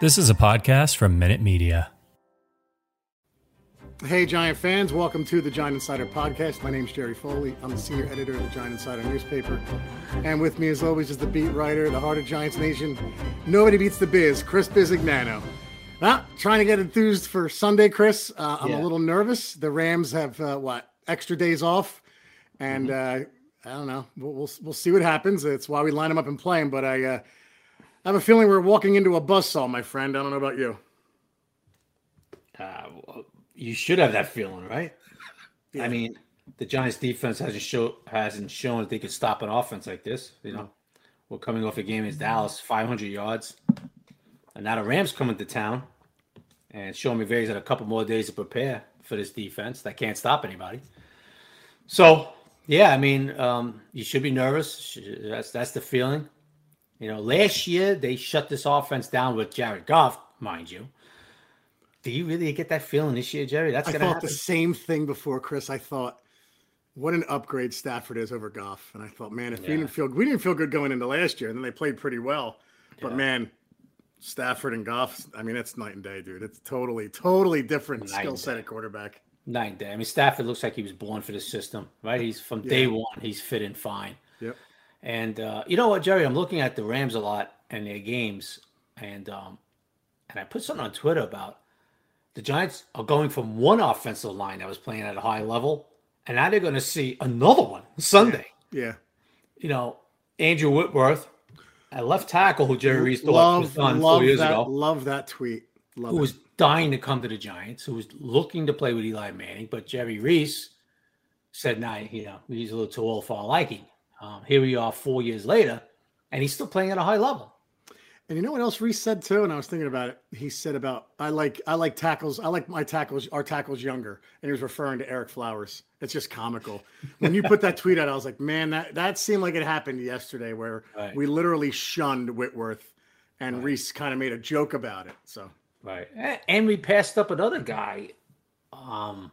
This is a podcast from Minute Media. Hey, Giant fans, welcome to the Giant Insider Podcast. My name is Jerry Foley. I'm the senior editor of the Giant Insider newspaper. And with me, as always, is the beat writer, the heart of Giants Nation. Nobody beats the biz, Chris Bisignano. Ah, trying to get enthused for Sunday, Chris. Uh, I'm Yeah. a little nervous. The Rams have, uh, what, extra days off? And uh, I don't know. We'll, we'll, we'll see what happens. It's why we line them up and play them. But I, uh, I have a feeling we're walking into a buzzsaw, my friend. I don't know about you. Uh, you should have that feeling, right? I mean, the Giants' defense hasn't show hasn't shown that they could stop an offense like this. You know, we're coming off a game against Dallas, 500 yards, and now the Rams coming to town, and Sean McVay's had a couple more days to prepare for this defense that can't stop anybody. So, yeah, I mean, um, you should be nervous. That's that's the feeling. You know, last year they shut this offense down with Jared Goff, mind you. Do you really get that feeling this year, Jerry? That's I thought happen. the same thing before, Chris. I thought, what an upgrade Stafford is over Goff, and I thought, man, if we didn't feel we didn't feel good going into last year, and then they played pretty well, but Yeah. man, Stafford and Goff, I mean, it's night and day, dude. It's totally, totally different Night skill set at quarterback. Night and day. I mean, Stafford looks like he was born for the system, right? He's from day one, he's fit in fine. And uh, you know what, Jerry? I'm looking at the Rams a lot and their games, and um, and I put something on Twitter about the Giants are going from one offensive line that was playing at a high level, and now they're going to see another one Sunday. Yeah, You know, Andrew Whitworth, a left tackle who Jerry Reese thought was done four years that, ago. love that tweet. Love who it. was dying to come to the Giants, who was looking to play with Eli Manning, but Jerry Reese said, "Nah, you know, he's a little too old for our liking." Um, here we are, four years later, and he's still playing at a high level. And you know what else Reese said too? And I was thinking about it. He said about I like I like tackles. I like my tackles. Our tackles younger, and he was referring to Ereck Flowers. It's just comical. When you put that tweet out, I was like, man, that that seemed like it happened yesterday, where Right. we literally shunned Whitworth, and Reese kind of made a joke about it. So Right, and we passed up another guy, um,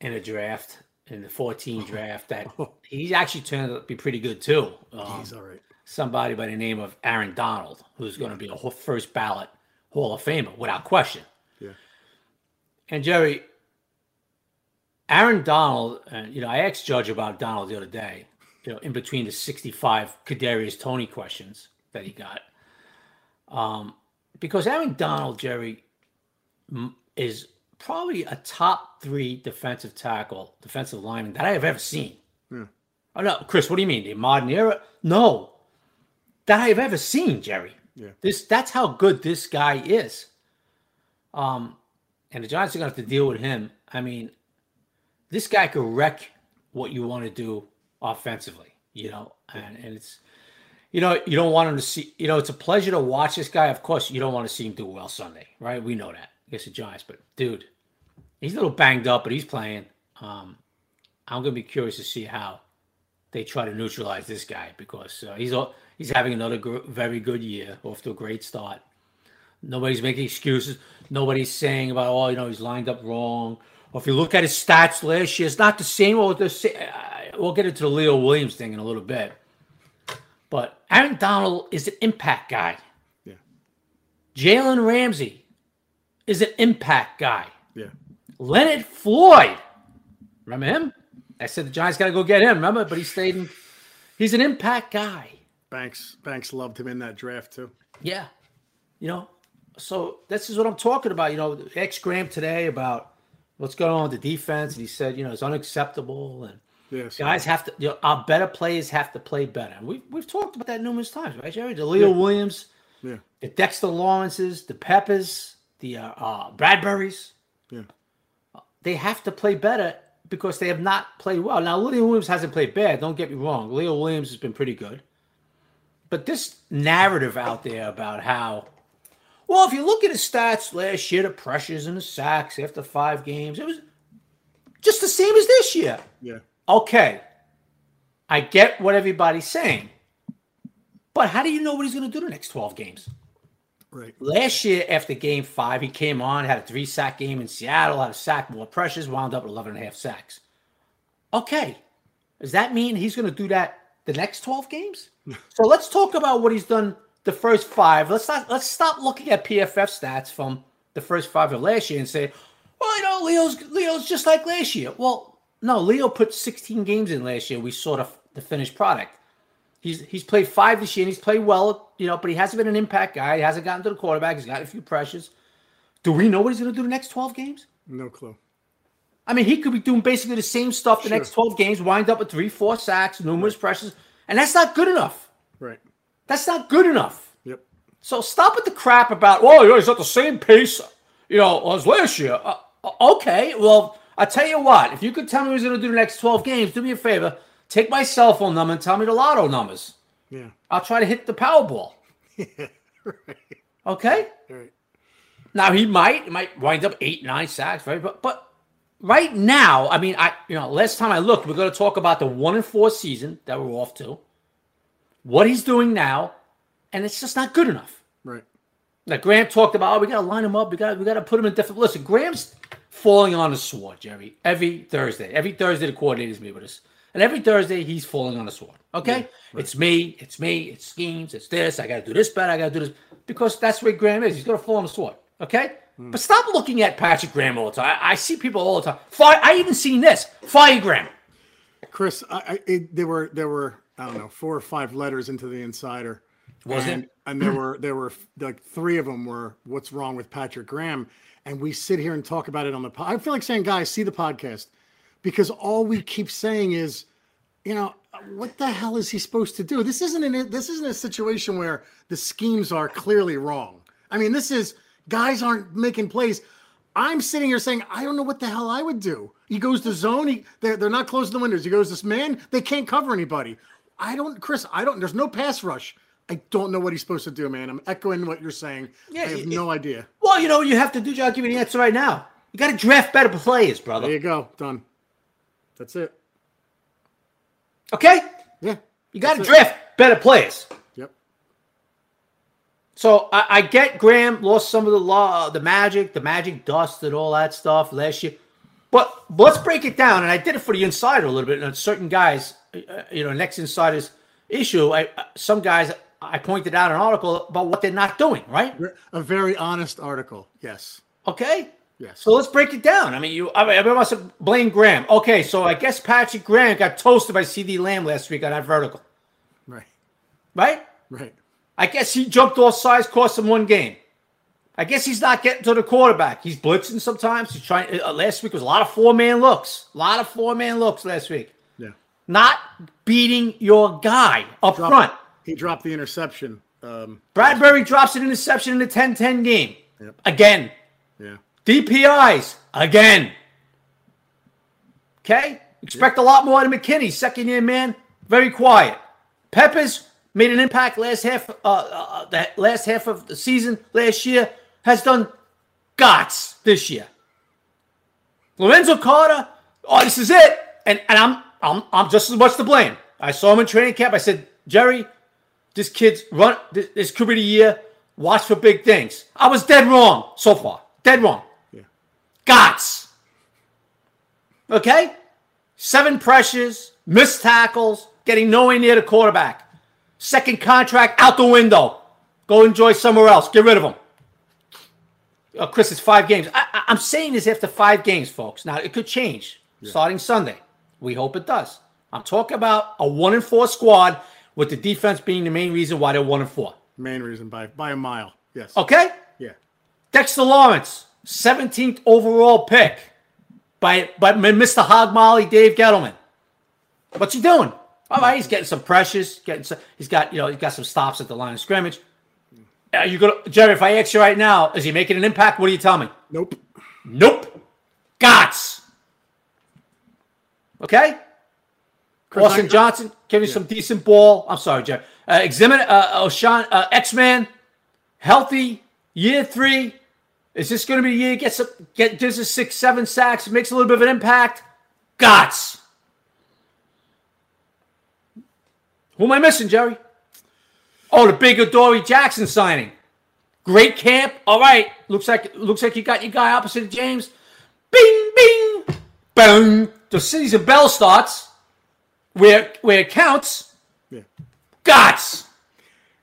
in a draft in the 14 draft that he's actually turned out to be pretty good too. Um, he's all right. somebody by the name of Aaron Donald, who's going to be a first ballot Hall of Famer without question. Yeah. And Jerry, Aaron Donald, and you know, I asked Judge about Donald the other day, you know, in between the 65 Kadarius Toney questions that he got. Um, because Aaron Donald, Jerry, m- is probably a top three defensive tackle, defensive lineman that I have ever seen. Yeah. Oh no, Chris, what do you mean? The modern era? No. That I have ever seen, Jerry. Yeah. This that's how good this guy is. Um, and the Giants are gonna have to deal with him. I mean, this guy could wreck what you want to do offensively, you know, and, and it's you know, you don't want him to see, you know, it's a pleasure to watch this guy. Of course, you don't want to see him do well Sunday, right? We know that against the Giants, but dude, he's a little banged up, but he's playing. Um, I'm gonna be curious to see how they try to neutralize this guy because uh, he's he's having another gr- very good year, off to a great start. Nobody's making excuses. Nobody's saying about oh, you know, he's lined up wrong. Or if you look at his stats last year, it's not the same. Well, uh, we'll get into the Leo Williams thing in a little bit. But Aaron Donald is an impact guy. Yeah. Jalen Ramsey is an impact guy. Yeah. Leonard Floyd. Remember him? I said the Giants got to go get him. Remember, but he stayed in. He's an impact guy. Banks Banks loved him in that draft too. Yeah. You know, so this is what I'm talking about. You know, ex Graham today about what's going on with the defense, and he said, you know, it's unacceptable, and Yes. guys have to, you know, our better players have to play better. And we've we've talked about that numerous times, right, Jerry? The Leo Williams, Yeah. the Dexter Lawrences, the Peppers, the uh, uh, Bradburys. Yeah. They have to play better because they have not played well. Now, Leo Williams hasn't played bad. Don't get me wrong. Leo Williams has been pretty good. But this narrative out there about how Well, if you look at his stats last year, the pressures and the sacks after five games, it was just the same as this year. Yeah. Okay. I get what everybody's saying. But how do you know what he's going to do the next 12 games? Right. Last year, after game five, he came on, had a three sack game in Seattle, had a sack, more pressures, wound up with 11 and a half sacks. Okay. Does that mean he's going to do that the next 12 games? so let's talk about what he's done the first five. Let's not let's stop looking at PFF stats from the first five of last year and say, well, you know, Leo's Leo's just like last year. Well, no, Leo put 16 games in last year. We saw the, the finished product. He's he's played five this year and he's played well, you know, but he hasn't been an impact guy. He hasn't gotten to the quarterback. He's got a few pressures. Do we know what he's going to do the next 12 games? No clue. I mean, he could be doing basically the same stuff the Sure. next 12 games, wind up with three, four sacks, numerous pressures, and that's not good enough. Right. That's not good enough. Yep. So stop with the crap about, oh, he's at the same pace, you know, as last year. Uh, uh, okay, well, I tell you what, if you could tell me what he's going to do the next 12 games, do me a favor, take my cell phone number and tell me the lotto numbers. Yeah. I'll try to hit the Powerball. Yeah. Right. Okay? Right. Now he might, he might wind up eight, nine sacks, right? But but right now, I mean, I you know, last time I looked, we're going to talk about the one and four season that we're off to, what he's doing now, and it's just not good enough. Right. Now Graham talked about, oh, we got to line him up, we got we got to put him in different. Listen, Graham's falling on the sword, Jerry. Every Thursday, every Thursday the coordinators meet with us, and every Thursday he's falling on the sword. Okay, it's me, it's me, it's schemes, it's this. I got to do this better, I got to do this because that's where Graham is. He's going to fall on the sword. Okay. Hmm. But stop looking at Patrick Graham all the time. I, I see people all the time. Fire, I even seen this. Fire Graham. Chris, I, I it, there were there were I don't know four or five letters into the insider. Was and, it? And there were there were like three of them were what's wrong with Patrick Graham, and we sit here and talk about it on the. pod. I feel like saying, guys, see the podcast, because all we keep saying is, you know, what the hell is he supposed to do? This isn't an this isn't a situation where the schemes are clearly wrong. I mean, this is guys aren't making plays. I'm sitting here saying, I don't know what the hell I would do. He goes to zone. He they're, they're not closing the windows. He goes this man. They can't cover anybody. I don't, Chris. I don't. There's no pass rush. I don't know what he's supposed to do, man. I'm echoing what you're saying. Yeah, I have it- no idea. Well, you know you have to do, John. I'll give you the answer right now. You got to draft better players, brother. There you go. Done. That's it. Okay. Yeah. You got to draft better players. Yep. So I, I get Graham lost some of the law, the magic, the magic dust, and all that stuff last year. But let's break it down. And I did it for the insider a little bit. And certain guys, uh, you know, next insider's issue. I uh, some guys I pointed out an article about what they're not doing. Right? A very honest article. Yes. Okay. Yes. So let's break it down. I mean, you. I mean, everyone wants to blame Graham. Okay, so I guess Patrick Graham got toasted by CeeDee Lamb last week on that vertical, right. right? Right. I guess he jumped off sides, cost him one game. I guess he's not getting to the quarterback. He's blitzing sometimes. He's trying. Uh, last week was a lot of four man looks. A lot of four man looks last week. Yeah. Not beating your guy up Dropped- front. He dropped the interception. Um, Bradbury drops an interception in the 10-10 game. Yep. Again. yeah. DPIs again. Okay? Expect a lot more out of McKinney, second year man, very quiet. Peppers made an impact last half uh, uh that last half of the season last year has done gots this year. Lorenzo Carter, oh, this is it. And and I'm I'm I'm just as much to blame. I saw him in training camp. I said, Jerry, this kid's run this, this could be the year. Watch for big things. I was dead wrong so far. Dead wrong. Yeah. Gots. Okay? Seven pressures, missed tackles, getting nowhere near the quarterback. Second contract out the window. Go enjoy somewhere else. Get rid of him. Uh, Chris, it's five games. I, I'm saying this after five games, folks. Now, it could change starting Sunday. We hope it does. I'm talking about a one and four squad with the defense being the main reason why they're one and four. Main reason by by a mile. Yes. Okay? Yeah. Dexter Lawrence, 17th overall pick by, by Mr. Hog Molly, Dave Gettleman. What's he doing? All right, he's getting some pressures. Getting some, he's got you know he's got some stops at the line of scrimmage. Are you gonna Jerry? If I ask you right now, is he making an impact? What do you tell me? Nope. Nope. Gots. Okay. Chris, Austin I- Johnson giving some decent ball. I'm sorry, Jerry. Uh, Exhibit uh, Oshane, uh, X Man, healthy, Year three, is this going to be the year? Gets a, get does a six, seven sacks, makes a little bit of an impact. Gots. Who am I missing, Jerry? Oh, the big Adoree Jackson signing. Great camp. All right. Looks like looks like you got your guy opposite of James. Bing, bing, boom. The season bell starts where where it counts. Yeah. Gots.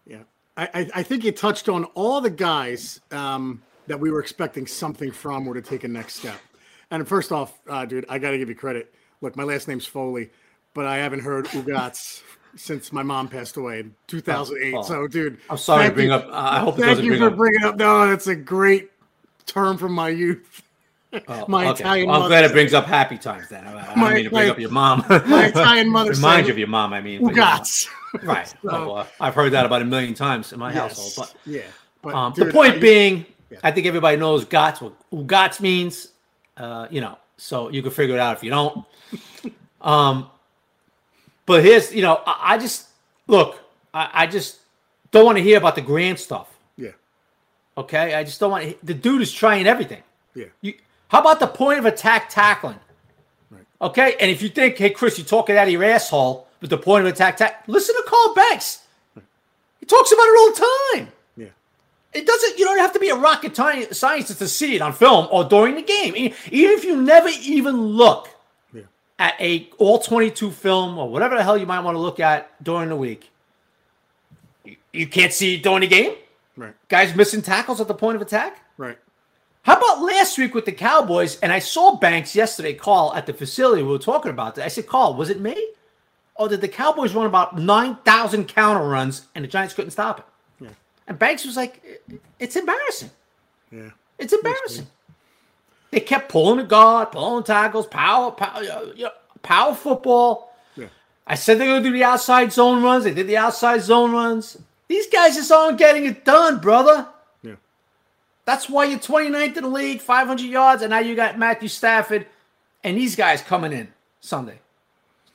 Yeah, I, I, I think you touched on all the guys um, that we were expecting something from or to take a next step. And first off, uh, dude, I got to give you credit. Look, my last name's Foley, but I haven't heard Ugats since my mom passed away in 2008. Oh, oh. So, dude, I'm sorry to bring you- up. Uh, I hope it Thank doesn't you bring for up. bringing up. No, that's a great term from my youth. oh, my okay. Italian Well, I'm glad it brings up happy times. Then I, I don't My- mean to bring my- up your mom. My Italian mother Remind you of your mom. I mean, but, you know. Ugats. right? So- well, I've heard that about a million times in my household. But yeah. But Um, the point I- being, Yeah. I think everybody knows GOTS. What GOTS means, uh, you know, so you can figure it out if you don't. um, but here's, you know, I, I just look, I, I just don't want to hear about the grand stuff. yeah, Okay, I just don't want. The dude is trying everything. yeah, You, how about the point of attack tackling? Right. Okay, and if you think, hey Chris, you're talking out of your asshole with the point of attack, tack, listen to Carl Banks. He talks about it all the time. It doesn't. You don't have to be a rocket ti- scientist to see it on film or during the game. Even if you never even look Yeah. at a all twenty-two film or whatever the hell you might want to look at during the week, you, you can't see it during the game. Right, Guys missing tackles at the point of attack. right. How about last week with the Cowboys? And I saw Banks yesterday call at the facility. We were talking about that. I said, "Call, was it me? Or did the Cowboys run about nine thousand counter runs and the Giants couldn't stop it?" And Banks was like, "It's embarrassing. Yeah. It's embarrassing." They kept pulling the guard, pulling tackles, power, power, you know, power football. Yeah. I said they're going to do the outside zone runs. They did the outside zone runs. These guys just aren't getting it done, brother. Yeah. That's why you're 29th in the league, 500 yards, and now you got Matthew Stafford and these guys coming in Sunday.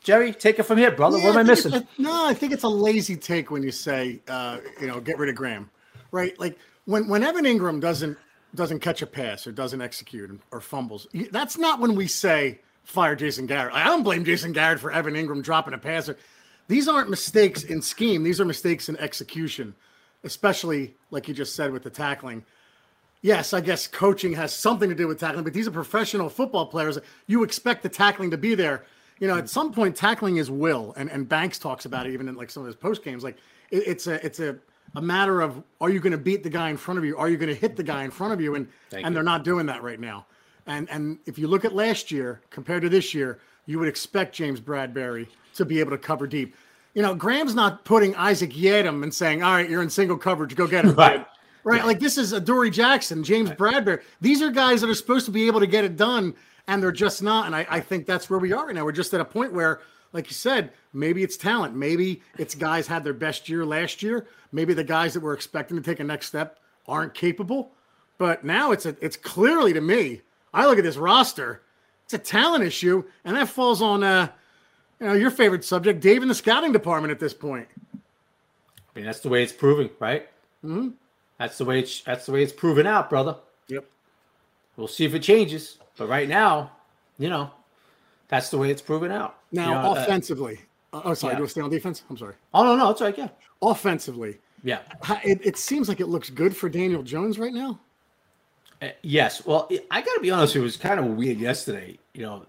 Jerry, take it from here, brother. Yeah, what am I missing? a- no, I think it's a lazy take when you say, uh, you know, get rid of Graham, right? Like when when Evan Engram doesn't doesn't catch a pass or doesn't execute or fumbles, that's not when we say fire Jason Garrett. I don't blame Jason Garrett for Evan Engram dropping a pass. These aren't mistakes in scheme; these are mistakes in execution, especially like you just said with the tackling. Yes, I guess coaching has something to do with tackling, but these are professional football players. You expect the tackling to be there. You know, at some point, tackling is will, and, and Banks talks about it even in like some of his post games. Like it, it's a it's a a matter of are you going to beat the guy in front of you? Are you going to hit the guy in front of you? And Thank and you. they're not doing that right now. And and if you look at last year compared to this year, you would expect James Bradbury to be able to cover deep. You know, Graham's not putting Isaac Yiadom and saying, "All right, you're in single coverage, go get him." Right. Right. Like this is Adoree Jackson, James Bradbury. These are guys that are supposed to be able to get it done, and they're just not. And I, I think that's where we are right now. We're just at a point where, like you said, maybe it's talent. Maybe it's guys had their best year last year. Maybe the guys that we're expecting to take a next step aren't capable. But now it's a it's clearly to me. I look at this roster, it's a talent issue, and that falls on uh, you know, your favorite subject, Dave in the scouting department at this point. I mean, that's the way it's proving, right? Mm-hmm. That's the way it's that's the way it's proven out, brother. Yep. We'll see if it changes. But right now, you know, that's the way it's proven out. Now, You know, uh, offensively, uh, oh, sorry, yeah. do we stay on defense? I'm sorry. oh no, no, it's right. Yeah, Offensively, yeah. it, it seems like it looks good for Daniel Jones right now. Uh, yes. Well, I got to be honest. It was kind of weird yesterday. You know,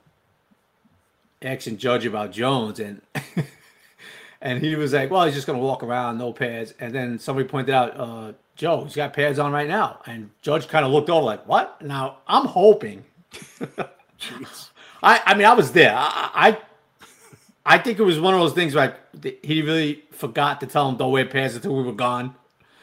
asking Judge about Jones, and and he was like, "Well, he's just going to walk around, no pads." And then somebody pointed out, uh, "Joe, he's got pads on right now." And Judge kind of looked over like, "What?" Now I'm hoping. Jeez. I I mean, I was there. I. I I think it was one of those things like he really forgot to tell him don't wear pants until we were gone.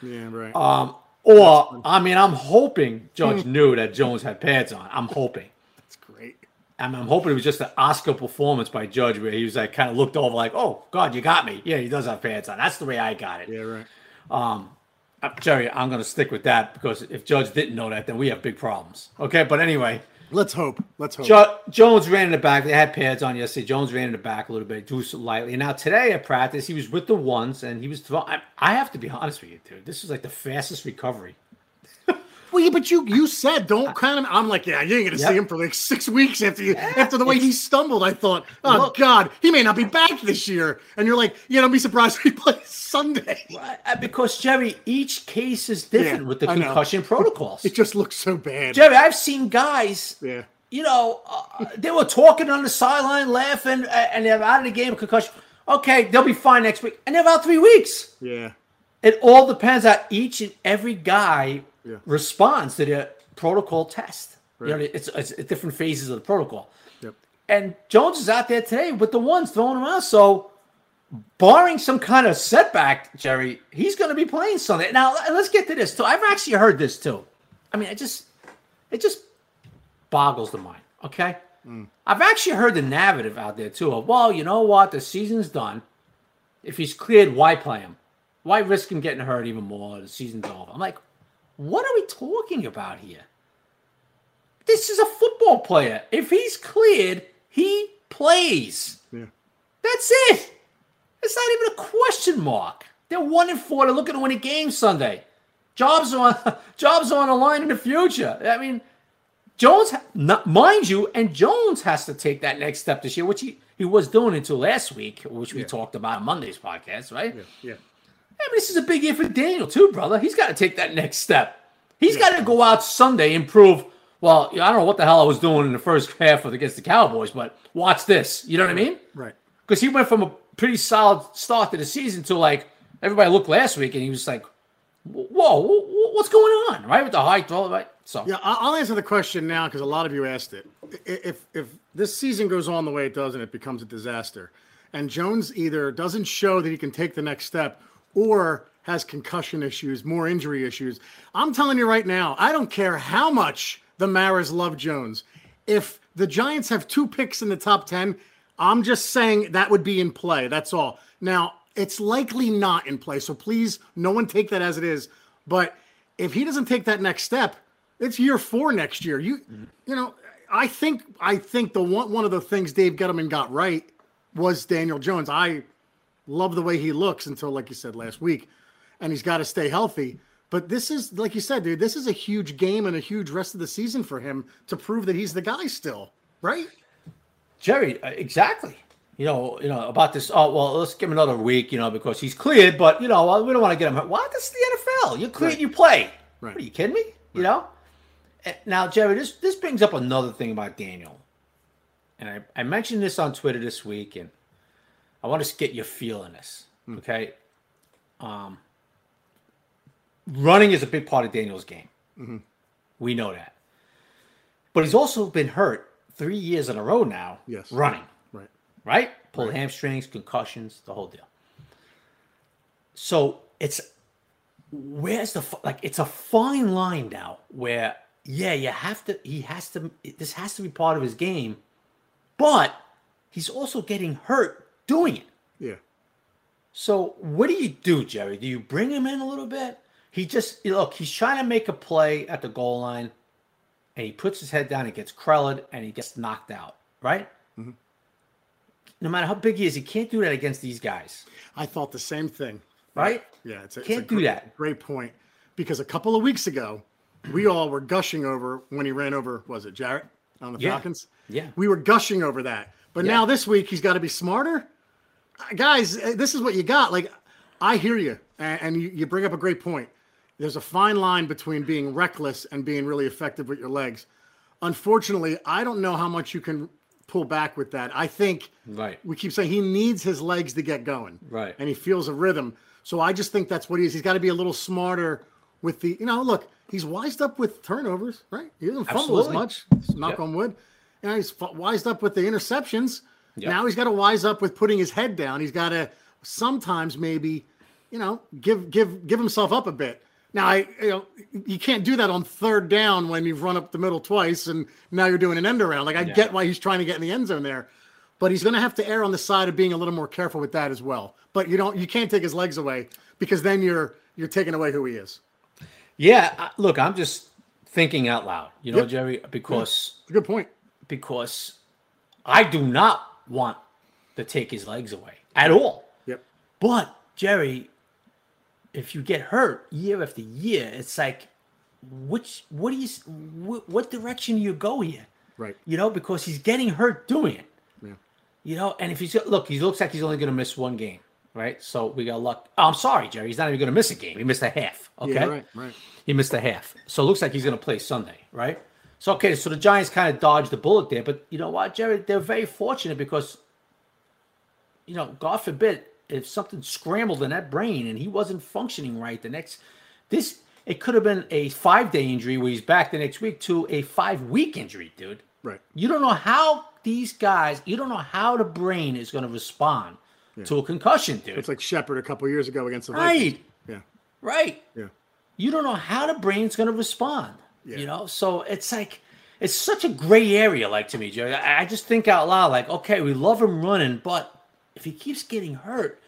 Yeah, right. Um, or I mean, I'm hoping Judge knew that Jones had pads on. I'm hoping. That's great. I mean, I'm hoping it was just an Oscar performance by Judge where he was like kind of looked over like, "Oh God, you got me." Yeah, he does have pants on. That's the way I got it. Yeah, right. Uh, Jerry, I'm going to stick with that because if Judge didn't know that, then we have big problems. Okay, but anyway, Let's hope. Let's hope. jo- Jones ran in the back. They had pads on yesterday. Jones ran in the back a little bit, drew lightly. Now today at practice, he was with the ones and he was. Throw- I, I have to be honest with you, dude. This is like the fastest recovery yeah, but you you said don't count him. I'm like, yeah, you ain't gonna Yep. see him for like six weeks after you Yeah, after the way he stumbled. I thought, oh Look. God, he may not be back this year. And you're like, yeah, don't be surprised if he plays Sunday. Uh, Because Jerry, each case is different Yeah, with the concussion protocols. It just looks so bad. Jerry, I've seen guys, Yeah. you know, uh, they were talking on the sideline, laughing, uh, and they're out of the game concussion. Okay, they'll be fine next week, and they're out three weeks. Yeah. It all depends on each and every guy Yeah. responds to the protocol test. You know, it's, it's different phases of the protocol. Yep. And Jones is out there today with the ones throwing him out. So, barring some kind of setback, Jerry, he's going to be playing Sunday. Now, let's get to this too. I've actually heard this too. I mean, it just it just boggles the mind. Okay, mm. I've actually heard the narrative out there too of well, you know what, the season's done. If he's cleared, why play him? Why risk him getting hurt even more? The season's over. I'm like, what are we talking about here? This is a football player. If he's cleared, he plays. Yeah. That's it. It's not even a question mark. They're one and four. They're looking to win a game Sunday. Jobs are on jobs are on the line in the future. I mean, Jones, not, mind you, and Jones has to take that next step this year, which he, he was doing until last week, which we Yeah. talked about on Monday's podcast, right? Yeah. Yeah. I mean, this is a big year for Daniel too, brother. He's got to take that next step. He's got to go out Sunday and prove. Well, I don't know what the hell I was doing in the first half of against the Cowboys, but watch this. You know what I mean? Right. Because he went from a pretty solid start to the season to like everybody looked last week and he was like, "Whoa, wh- wh- what's going on?" Right with the high throw, right? So Yeah, I'll answer the question now because a lot of you asked it. If if this season goes on the way it does and it becomes a disaster, and Jones either doesn't show that he can take the next step or has concussion issues, more injury issues, I'm telling you right now, I don't care how much the Maras love Jones. If the Giants have two picks in the top 10, I'm just saying that would be in play. That's all. Now, it's likely not in play. So please, no one take that as it is. But if he doesn't take that next step, it's year four next year. You, you know, I think I think the one one of the things Dave Gettleman got right was Daniel Jones. I love the way he looks until, like you said last week, and he's got to stay healthy. But this is, like you said, dude, this is a huge game and a huge rest of the season for him to prove that he's the guy still, right? Jerry, uh, exactly. You know, you know about this. Oh well, let's give him another week. You know, because he's cleared, but you know, we don't want to get him. hurt. What? This is the NFL. You're cleared, Right. you play. Right. What, are you kidding me? You know. Eh, Now, Jerry, this this brings up another thing about Daniel, and I, I mentioned this on Twitter this week, and I want to get your feel on this. Okay. Um, running is a big part of Daniel's game. We know that, but he's also been hurt three years in a row now. Yes. running Right. right? Pulled hamstrings, concussions, the whole deal. So it's where's the like it's a fine line now where yeah you have to he has to this has to be part of his game, but he's also getting hurt doing it. Yeah. So what do you do, Jerry? Do you bring him in a little bit? He just look, he's trying to make a play at the goal line, and he puts his head down, and gets crelled, and he gets knocked out. Right? Mm-hmm. No matter how big he is, he can't do that against these guys. I thought the same thing. Right? Yeah, it's a, Can't it's a do great, that. Great point. Because a couple of weeks ago, we all were gushing over when he ran over. Was it Jarrett on the Yeah. Falcons? Yeah. we were gushing over that. But Yeah. now this week he's got to be smarter. Guys, uh, this is what you got. Like, I hear you, and, and you, you bring up a great point. There's a fine line between being reckless and being really effective with your legs. Unfortunately, I don't know how much you can pull back with that. I think Right. we keep saying he needs his legs to get going. Right. And he feels a rhythm. So I just think that's what he is. He's got to be a little smarter with the, you know, look, he's wised up with turnovers, right? He doesn't fumble as much. Knock Yep. on wood. Know, he's wised up with the interceptions. Yep. Now he's got to wise up with putting his head down. He's got to sometimes maybe, you know, give give give himself up a bit. Now I, you know, you can't do that on third down when you've run up the middle twice and now you're doing an end around. Like I Yeah. get why he's trying to get in the end zone there, but he's going to have to err on the side of being a little more careful with that as well. But you don't, you can't take his legs away because then you're you're taking away who he is. Yeah. Look, I'm just thinking out loud, you know, Yep. Jerry, because a good point. because I do not want to take his legs away at all. Yep. But Jerry, if you get hurt year after year, it's like which what do you what, what direction do you go here? Right. You know, because he's getting hurt doing it. Yeah. You know, and if he's look, he looks like he's only going to miss one game, right? So we got luck. Oh, I'm sorry, Jerry. He's not even going to miss a game. He missed a half. Okay. Yeah, right, right. He missed a half. So it looks like he's going to play Sunday, right? So okay, so the Giants kind of dodged the bullet there, but you know what, Jerry? They're very fortunate because, you know, God forbid if something scrambled in that brain and he wasn't functioning right the next, this it could have been a five day injury where he's back the next week to a five week injury, dude. Right. You don't know how these guys, you don't know how the brain is going to respond to a concussion, dude. It's like Shepard a couple years ago against the right, Vikings. Yeah. right. Yeah. You don't know how the brain's going to respond. Yeah. You know, so it's like it's such a gray area, like to me, Jerry. I, I just think out loud, like, okay, we love him running, but if he keeps getting hurt,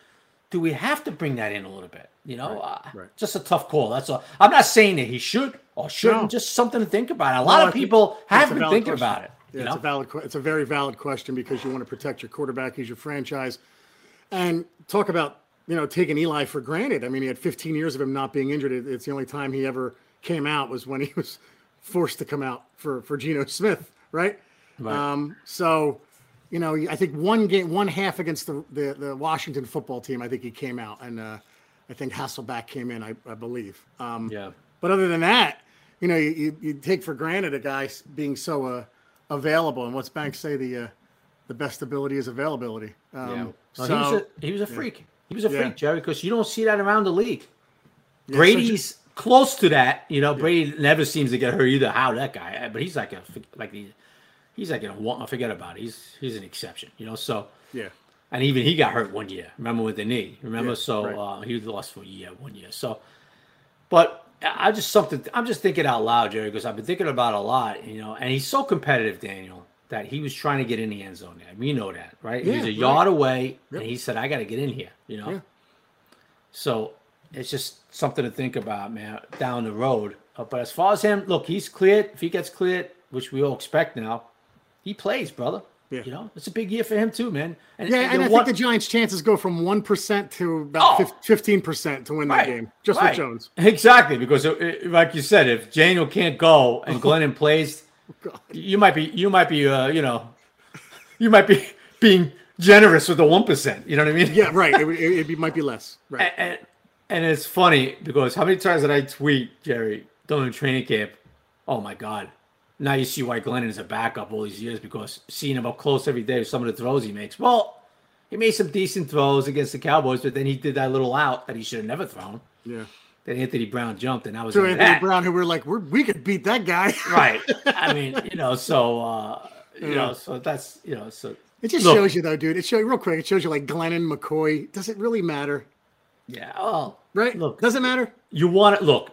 do we have to bring that in a little bit? You know, uh, right. just a tough call. That's all. I'm not saying that he should or shouldn't. No. Just something to think about. A lot of people have been thinking question. about it. Yeah, you it's a valid. It's a very valid question because you want to protect your quarterback. He's your franchise, and talk about you know taking Eli for granted. I mean, he had 15 years of him not being injured. It's the only time he ever came out was when he was forced to come out for for Geno Smith, right? Right. Um, so, you know, I think one game, one half against the the, the Washington football team, I think he came out, and uh, I think Hasselbeck came in, I, I believe. Um, yeah. but other than that, you know, you, you, you take for granted a guy being so uh, available. And what's Banks say? The uh, the best ability is availability. Um, Yeah. No, so, he was a, he was a freak. He was a Yeah. freak, Jerry, because you don't see that around the league. so Brady's close to that. You know, Brady never seems to get hurt either. How that guy, but he's like a like the, he's like a one. Forget about it. He's he's an exception. You know, so yeah, and even he got hurt one year. Remember with the knee. Remember, Yeah, so right. uh, he lost for a year, one year. So, but I just something. I'm just thinking out loud, Jerry, because I've been thinking about it a lot. You know, and he's so competitive, Daniel, that he was trying to get in the end zone. There, we know that, right? Yeah, he's a right. yard away, Yep. and he said, "I got to get in here." You know. Yeah. So it's just something to think about, man, down the road. Uh, but as far as him, look, he's cleared. If he gets cleared, which we all expect now, he plays, brother. Yeah. You know, it's a big year for him too, man. And, yeah. And the I one- think the Giants' chances go from one percent to about Oh. fifteen percent to win that game, just right. with Jones. Exactly, because it- it- like you said, if Daniel can't go and Glennon plays, God. you might be, you might be, uh, you know, you might be being generous with the one percent. You know what I mean? Yeah, right. It, it, it might be less. Right. And, and, it's funny because how many times did I tweet Jerry during training camp? Oh my God! Now you see why Glennon is a backup all these years because seeing him up close every day with some of the throws he makes. Well, he made some decent throws against the Cowboys, but then he did that little out that he should have never thrown. Yeah. That Anthony Brown jumped, and I was To the end of Anthony that. Brown, who were like, we're, we could beat that guy. right. I mean, you know, so uh, you know, so that's you know, so It just Look. shows you, though, dude. It shows you real quick. It shows you like Glennon, McCoy. Does it really matter? Yeah. Well, Right? Look, Does it matter? you want to look.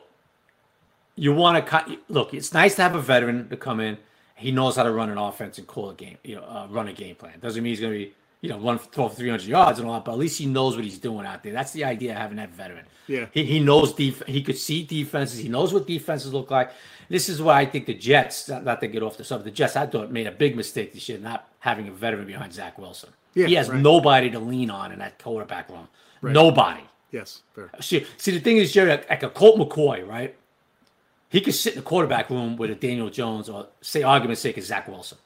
You want to cut. Look, it's nice to have a veteran to come in. He knows how to run an offense and call a game. You know, uh, run a game plan. Doesn't mean he's going to be you know run throw for 300 yards and all that, but at least he knows what he's doing out there. That's the idea of having that veteran. Yeah. He, he knows def- He could see defenses. He knows what defenses look like. This is why I think the Jets, not, not to get off the subject, the Jets I thought made a big mistake this year, not having a veteran behind Zach Wilson. Yeah, he has right. nobody to lean on in that quarterback room. Nobody. Yes. Fair. See, see, the thing is, Jerry, like, like a Colt McCoy, right? He could sit in the quarterback room with a Daniel Jones or, say, argument's sake, a Zach Wilson,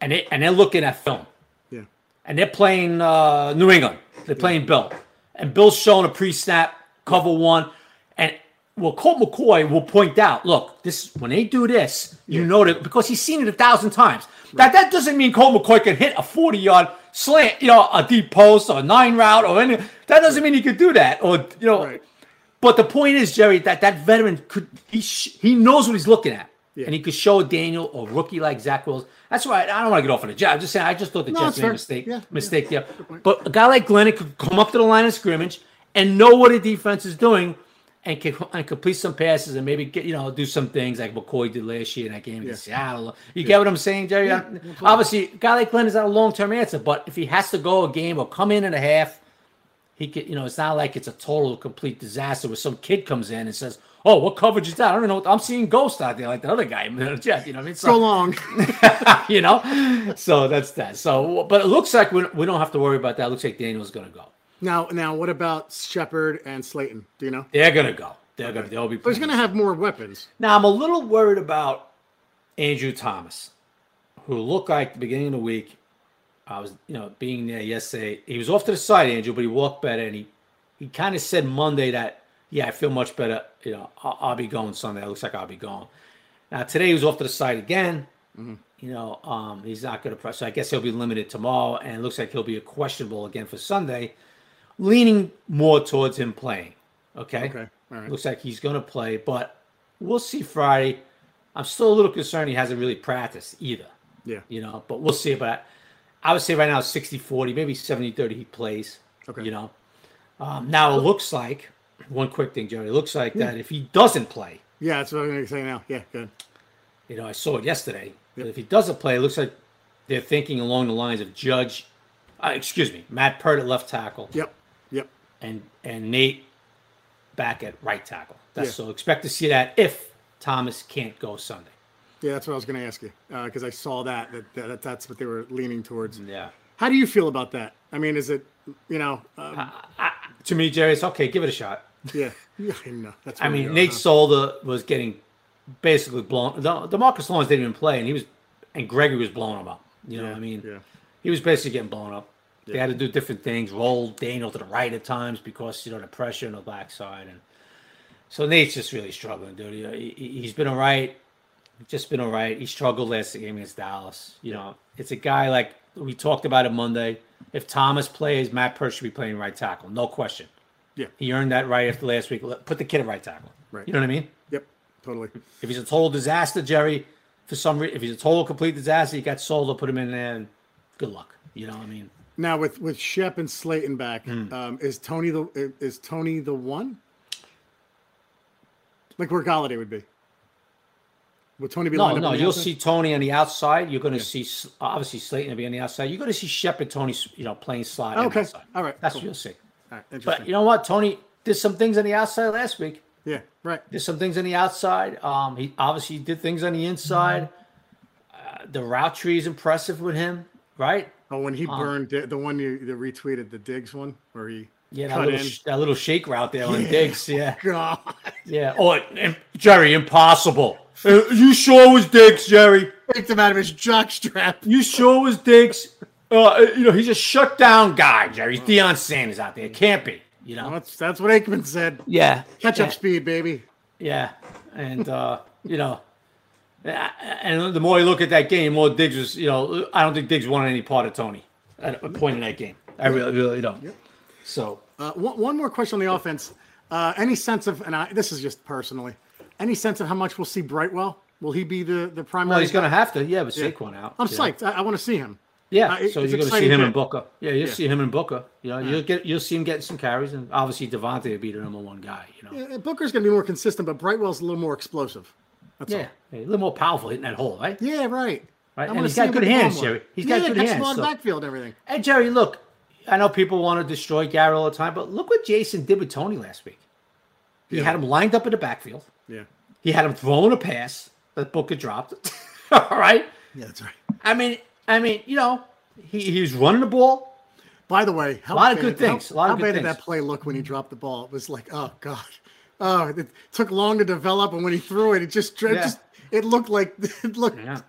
and they and they're looking at film, Yeah. and they're playing uh, New England. They're playing Bill, and Bill's showing a pre-snap cover one, and well, Colt McCoy will point out, look, this when they do this, you know that because he's seen it a thousand times. That that doesn't mean Colt McCoy can hit a forty-yard slant, you know, a deep post or a nine route or any. That doesn't mean he could do that, or you know. Right. But the point is, Jerry, that that veteran could he sh- he knows what he's looking at, Yeah. and he could show Daniel or rookie like Zach Wilson. That's why I don't want to get off on the Jets. I'm just saying I just thought the No, Jets made a mistake Yeah, yeah. mistake there. point. But a guy like Glennon could come up to the line of scrimmage and know what a defense is doing. And, can, and complete some passes and maybe get you know do some things like McCoy did last year in that game against Seattle. You get what I'm saying, Jerry? Obviously, guy like Glenn is not a long term answer, but if he has to go a game or come in and a half, he could, you know, it's not like it's a total complete disaster where some kid comes in and says, "Oh, what coverage is that?" I don't know. I'm seeing ghosts out there like the other guy, Jeff. You know what I mean? So So, long. you know, so that's that. So, but it looks like we, we don't have to worry about that. It looks like Daniel's going to go. Now, now, what about Shepard and Slayton? Do you know? They're going to go. They're gonna they'll be. But he's going to have more weapons. Now I'm a little worried about Andrew Thomas, who looked like the beginning of the week. I was, you know, being there yesterday. He was off to the side, Andrew, but he walked better, and he he kind of said Monday that, yeah, I feel much better. You know, I'll, I'll be going Sunday. It looks like I'll be going. Now today he was off to the side again. You know, um, he's not going to press. So I guess he'll be limited tomorrow, and it looks like he'll be a questionable again for Sunday. Leaning more towards him playing. Okay. Okay. All right. Looks like he's going to play, but we'll see Friday. I'm still a little concerned he hasn't really practiced either, Yeah. you know, but we'll see. But I would say right now 60 40, maybe 70 30 he plays, Okay. you know. Um, now it looks like, one quick thing, Jerry, it looks like that if he doesn't play, Yeah, that's what I'm going to say now. Yeah, good. you know, I saw it yesterday, but if he doesn't play, it looks like they're thinking along the lines of Judge, uh, excuse me, Matt Peart at left tackle. Yep. And and Nate back at right tackle. That's Yeah. so expect to see that if Thomas can't go Sunday. Yeah, that's what I was going to ask you because I saw that, that that that's what they were leaning towards. Yeah. How do you feel about that? I mean, is it you know? Um, To me, Jerry, it's okay. Give it a shot. yeah, yeah, I know. That's. I mean, Nate huh? Solder was getting basically blown. The, the Marcus Lawrence didn't even play, and he was, and Gregory was blowing him up. You know, Yeah, what I mean, yeah. he was basically getting blown up. They had to do different things, roll Daniel to the right at times because you know the pressure on the backside, and so Nate's just really struggling, dude. He, he's been all right, just been all right. He struggled last game against Dallas. You know, it's a guy like we talked about it Monday. If Thomas plays, Matt Peart should be playing right tackle, no question. Yeah. He earned that right after last week. Put the kid at right tackle. Right. You know what I mean? Yep. Totally. If he's a total disaster, Jerry, for some reason, if he's a total complete disaster, you got Soldo, put him in there, and good luck. You know what I mean? Now with with Shep and Slayton back, Hmm. um, is Toney the is Toney the one? Like where Golladay would be. Would Toney be No, no, you'll outside? see Toney on the outside. You're going to see obviously Slayton will be on the outside. You're going to see Shep and Toney, you know, playing on the Okay. All right. That's Cool. what you'll see. All right, But you know what? Toney did some things on the outside last week. yeah, right. Did some things on the outside. Um, he obviously did things on the inside. Uh, the route tree is impressive with him, right? Oh, when he burned the, the one you the retweeted the Diggs one where he Yeah, that little, sh- that little shake route there on Diggs. Yeah, God. yeah. Oh, and Jerry, impossible. Uh, you sure it was Diggs, Jerry? Picked him out of his jockstrap. You sure it was Diggs? Uh, you know, he's a shut down guy, Jerry. He's Deion Sanders out there. Can't be, you know? That's that's what Aikman said. Yeah. Catch up speed, baby. Yeah, and uh, you know, and the more you look at that game, more Diggs was. You know, I don't think Diggs wanted any part of Toney at a point in that game. I really, really don't. So Uh, one, one more question on the offense. Uh, any sense of, and I, this is just personally, any sense of how much we'll see Brightwell? Will he be the the primary? well, he's going to have to. Yeah, with Saquon out. I'm know? psyched. I, I want to see him. Yeah, Uh, so you're going to see him kid. and Booker. Yeah, you'll Yeah. see him and Booker. You know, you'll get you'll see him getting some carries, and obviously Devontae will be the number one guy. You know, Yeah, Booker's going to be more consistent, but Brightwell's a little more explosive. That's yeah, a little more powerful hitting that hole, right? Yeah, right. Right, I and he's got good with the ball hands. Jerry. He's yeah, got good hands, ball so- backfield and everything. Hey Jerry, look, I know people want to destroy Gary all the time, but look what Jason did with Toney last week. He Yeah. had him lined up in the backfield. Yeah. He had him throwing a pass that Booker dropped. all right. Yeah, that's right. I mean, I mean, you know, he, he was running the ball. By the way, how lot of good things, How, a lot of how good bad did that play look when he dropped the ball? It was like, oh god, oh, it took long to develop, and when he threw it, it just, it Yeah. just, it looked like it looked, Yeah.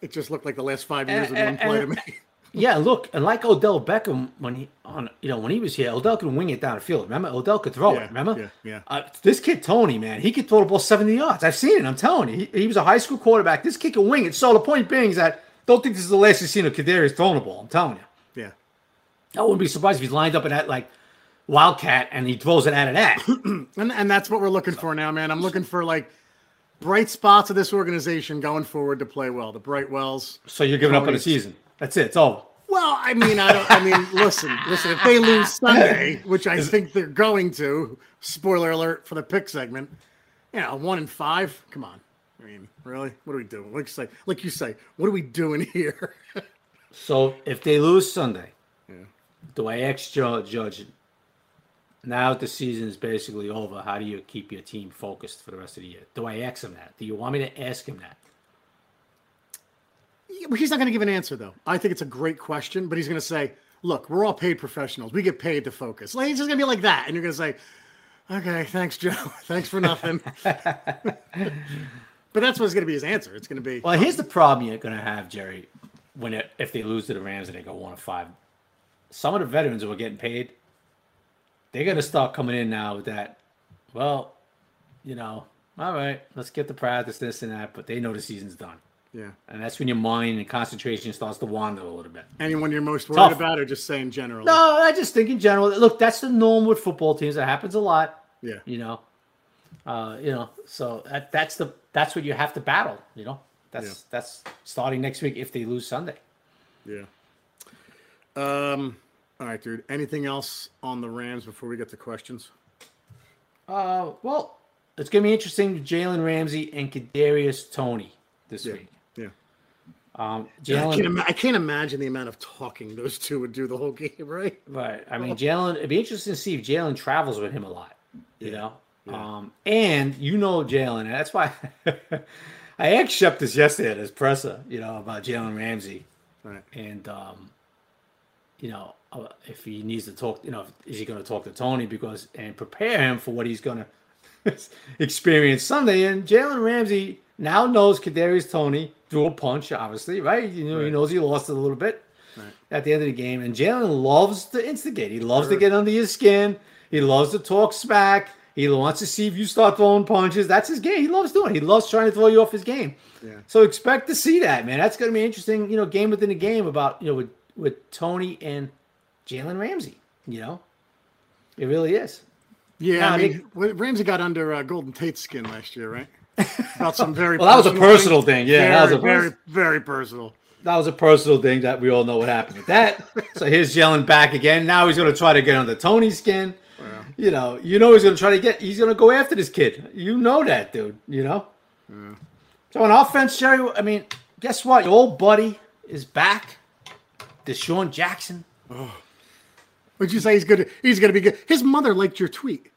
it just looked like the last five years And- of one play and- to me. Yeah, look, and like Odell Beckham when he on you know when he was here, Odell could wing it down the field. Remember, Odell could throw Yeah, it. Remember, yeah, yeah. Uh, this kid Toney, man, he could throw the ball seventy yards. I've seen it. I'm telling you, he, he was a high school quarterback. This kid can wing it. So the point being is that don't think this is the last you've seen of Kadarius throwing the ball. I'm telling you, Yeah, I wouldn't be surprised if he's lined up in that like wildcat and he throws it out of that. and and that's what we're looking for now, man. I'm looking for like bright spots of this organization going forward to play well. The Brightwells. so you're giving up on the season. That's it. It's over. Well, I mean, I don't. I mean, listen, listen. If they lose Sunday, which I think they're going to, spoiler alert for the pick segment. You know, one in five. Come on. I mean, really? What are we doing? Like you say, like you say, what are we doing here? So if they lose Sunday, do I ask Judge, Judge now that the season is basically over, how do you keep your team focused for the rest of the year? Do I ask him that? Do you want me to ask him that? He's not going to give an answer, though. I think it's a great question, but he's going to say, "Look, we're all paid professionals. We get paid to focus." Like, he's just going to be like that, and you're going to say, Okay, thanks, Joe. Thanks for nothing. but that's what's going to be his answer. It's going to be. Well, here's the problem you're going to have, Jerry. When it, if they lose to the Rams and they go one of five, some of the veterans who are getting paid, they're going to start coming in now with that. Well, you know, all right, let's get the practice, this and that, but they know the season's done. Yeah. And that's when your mind and concentration starts to wander a little bit. Anyone you're most worried Tough. about, or just saying generally? No, I just think in general. Look, that's the norm with football teams. It happens a lot. Yeah. You know, uh, you know, so that, that's the that's what you have to battle. You know, that's Yeah. that's starting next week if they lose Sunday. Yeah. Um. All right, dude. Anything else on the Rams before we get to questions? Uh, well, it's gonna be interesting. Jalen Ramsey and Kadarius Toney this Yeah. week. Yeah. Um, I can't, Jalen, I can't imagine the amount of talking those two would do the whole game, right? right? I mean, Jalen. It'd be interesting to see if Jalen travels with him a lot. You Yeah. know, Yeah. um, and you know Jalen. That's why I asked Shep this yesterday at his presser. You know about Jalen Ramsey. Right. and um, you know uh, if he needs to talk, you know, is he going to talk to Toney because and prepare him for what he's going to experience Sunday? And Jalen Ramsey now knows Kadarius Toney threw a punch, obviously, right? You know, he knows he lost it a little bit Right. at the end of the game, and Jalen loves to instigate. He loves to get under your skin. He loves to talk smack. He wants to see if you start throwing punches. That's his game. He loves doing. it. He loves trying to throw you off his game. Yeah. So expect to see that, man. That's going to be interesting, you know, game within a game about, you know, with, with Toney and Jalen Ramsey, you know? It really is. Yeah, I mean, Ramsey got under uh, Golden Tate's skin last year, right? About some very Well, that was a personal personal thing. Yeah, very, that was a very, pers- very personal. that was a personal thing that we all know what happened with that. so here's Jalen back again. Now he's going to try to get under Toney's skin. You know, you know he's going to try to get. He's going to go after this kid. You know that, dude. You know. So on offense, Jerry. I mean, guess what? Your old buddy is back. DeSean Jackson. Would you say he's good? He's going to be good. His mother liked your tweet.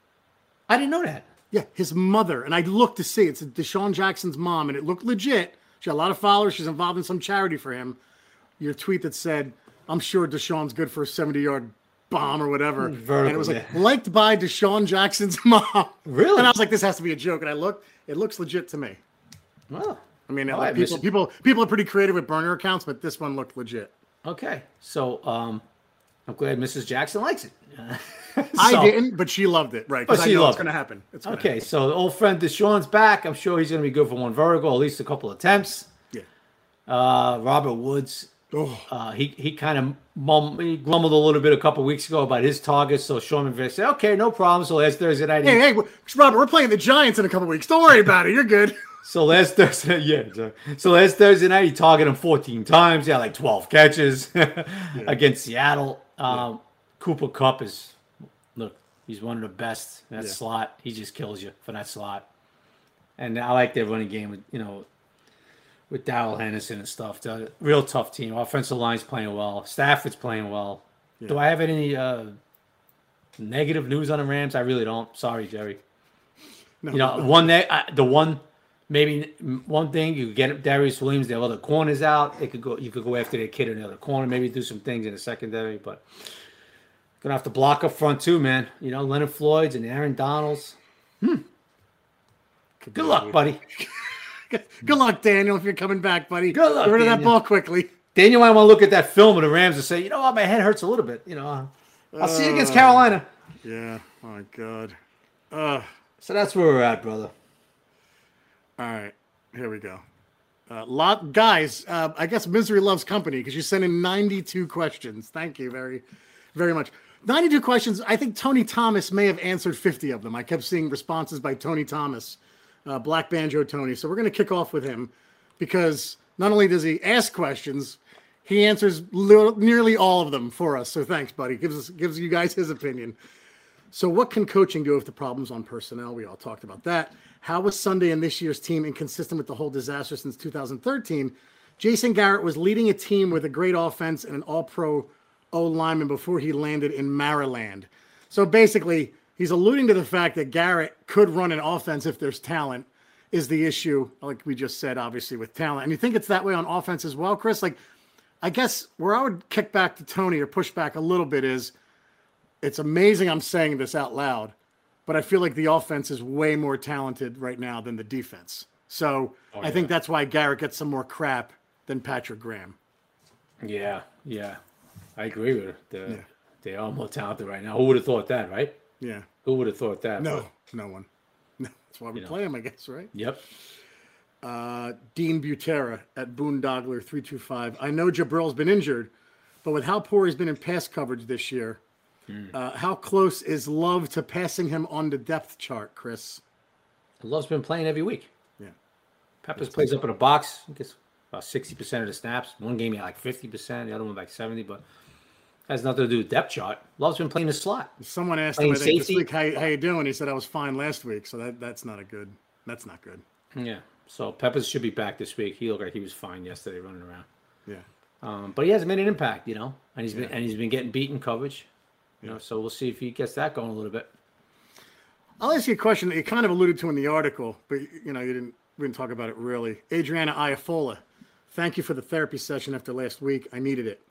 I didn't know that. Yeah, his mother. And I looked to see it's DeSean Jackson's mom, and it looked legit. She had a lot of followers. She's involved in some charity for him. Your tweet that said, I'm sure DeSean's good for a 70 yard bomb or whatever. Vertical, and it was like, yeah. liked by DeSean Jackson's mom. Really? And I was like, this has to be a joke. And I looked, it looks legit to me. Well, I mean, All like, right, people, people, people are pretty creative with burner accounts, but this one looked legit. Okay. So um, I'm glad Mrs. Jackson likes it. I didn't, but she loved it, right? But Because I know loved it's going to happen. It's Okay, so the old friend DeSean's back. I'm sure he's going to be good for one vertical, at least a couple attempts. Yeah. Uh, Robert Woods, Oh, uh, he he kind of mum, he grumbled a little bit a couple weeks ago about his targets. So Sean McVay said, "Okay, no problem." So last Thursday night, he, hey, hey, Robert, we're playing the Giants in a couple weeks. Don't worry about it. You're good. so last Thursday, yeah, so last Thursday night he targeted him 14 times. He had like 12 catches against Seattle. Um, Cooper Kupp is look, he's one of the best. in That Yeah. slot, he just kills you for that slot. And I like their running game with you know with Darrell Henderson and stuff. The real tough team. Offensive line's playing well. Stafford's playing well. Do I have any uh, negative news on the Rams? I really don't. Sorry, Jerry. No, You know, one ne- uh, the one maybe one thing you could get Darious Williams. Their other corners out. They could go. You could go after their kid in the other corner. Maybe do some things in the secondary, but gonna have to block up front too, man. You know, Leonard Floyd's and Aaron Donald's. Hmm. Good luck, buddy. Good luck, Daniel, if you're coming back, buddy. Good luck, Get rid of that ball quickly. Daniel might want to look at that film of the Rams and say, you know what, my head hurts a little bit. You know, I'll see you against Uh. Carolina. Yeah. My God. Uh, So that's where we're at, brother. All right. Here we go. Uh, lot guys. Uh, I guess misery loves company because you sent in 92 questions. Thank you very, very much. 92 questions. I think Tony Thomas may have answered 50 of them. I kept seeing responses by Tony Thomas, uh, Black Banjo Tony. So we're going to kick off with him because not only does he ask questions, he answers nearly all of them for us. So thanks, buddy. Gives us gives you guys his opinion. So, what can coaching do if the problem's on personnel? We all talked about that. How was Sunday and this year's team inconsistent with the whole disaster since 2013? Jason Garrett was leading a team with a great offense and an all pro O lineman before he landed in Maryland. So, basically, he's alluding to the fact that Garrett could run an offense if there's talent, is the issue, like we just said, obviously, with talent. And you think it's that way on offense as well, Chris? Like, I guess where I would kick back to Tony or push back a little bit is it's amazing I'm saying this out loud, but I feel like the offense is way more talented right now than the defense. So Oh, I think that's why Garrett gets some more crap than Patrick Graham. Yeah, yeah, I agree with her. The, Yeah. They are more talented right now. Who would have thought that, right? Yeah. Who would have thought that? No, no one. No, that's why we know. play him, I guess, right? Yep. Uh, Dean Butera at Boondogler three two five. I know Jabrill's been injured, but with how poor he's been in pass coverage this year, uh, how close is Love to passing him on the depth chart, Chris? Love's been playing every week. Yeah. Peppers plays up in a box. He gets about sixty percent of the snaps. One game he had like fifty percent. The other one like seventy. But has nothing to do with depth chart. Love's been playing the slot. Someone asked him Playing I think, this week, how, how you doing? He said I was fine last week, so that that's not a good. That's not good. Yeah. So Peppers should be back this week. He looked like he was fine yesterday running around. Yeah. Um, but he hasn't made an impact, you know, and he's been and he's been getting beaten coverage. You know, so we'll see if he gets that going a little bit. I'll ask you a question that you kind of alluded to in the article, but you know you didn't we didn't talk about it really. Adriana Iafola, thank you for the therapy session after last week. I needed it.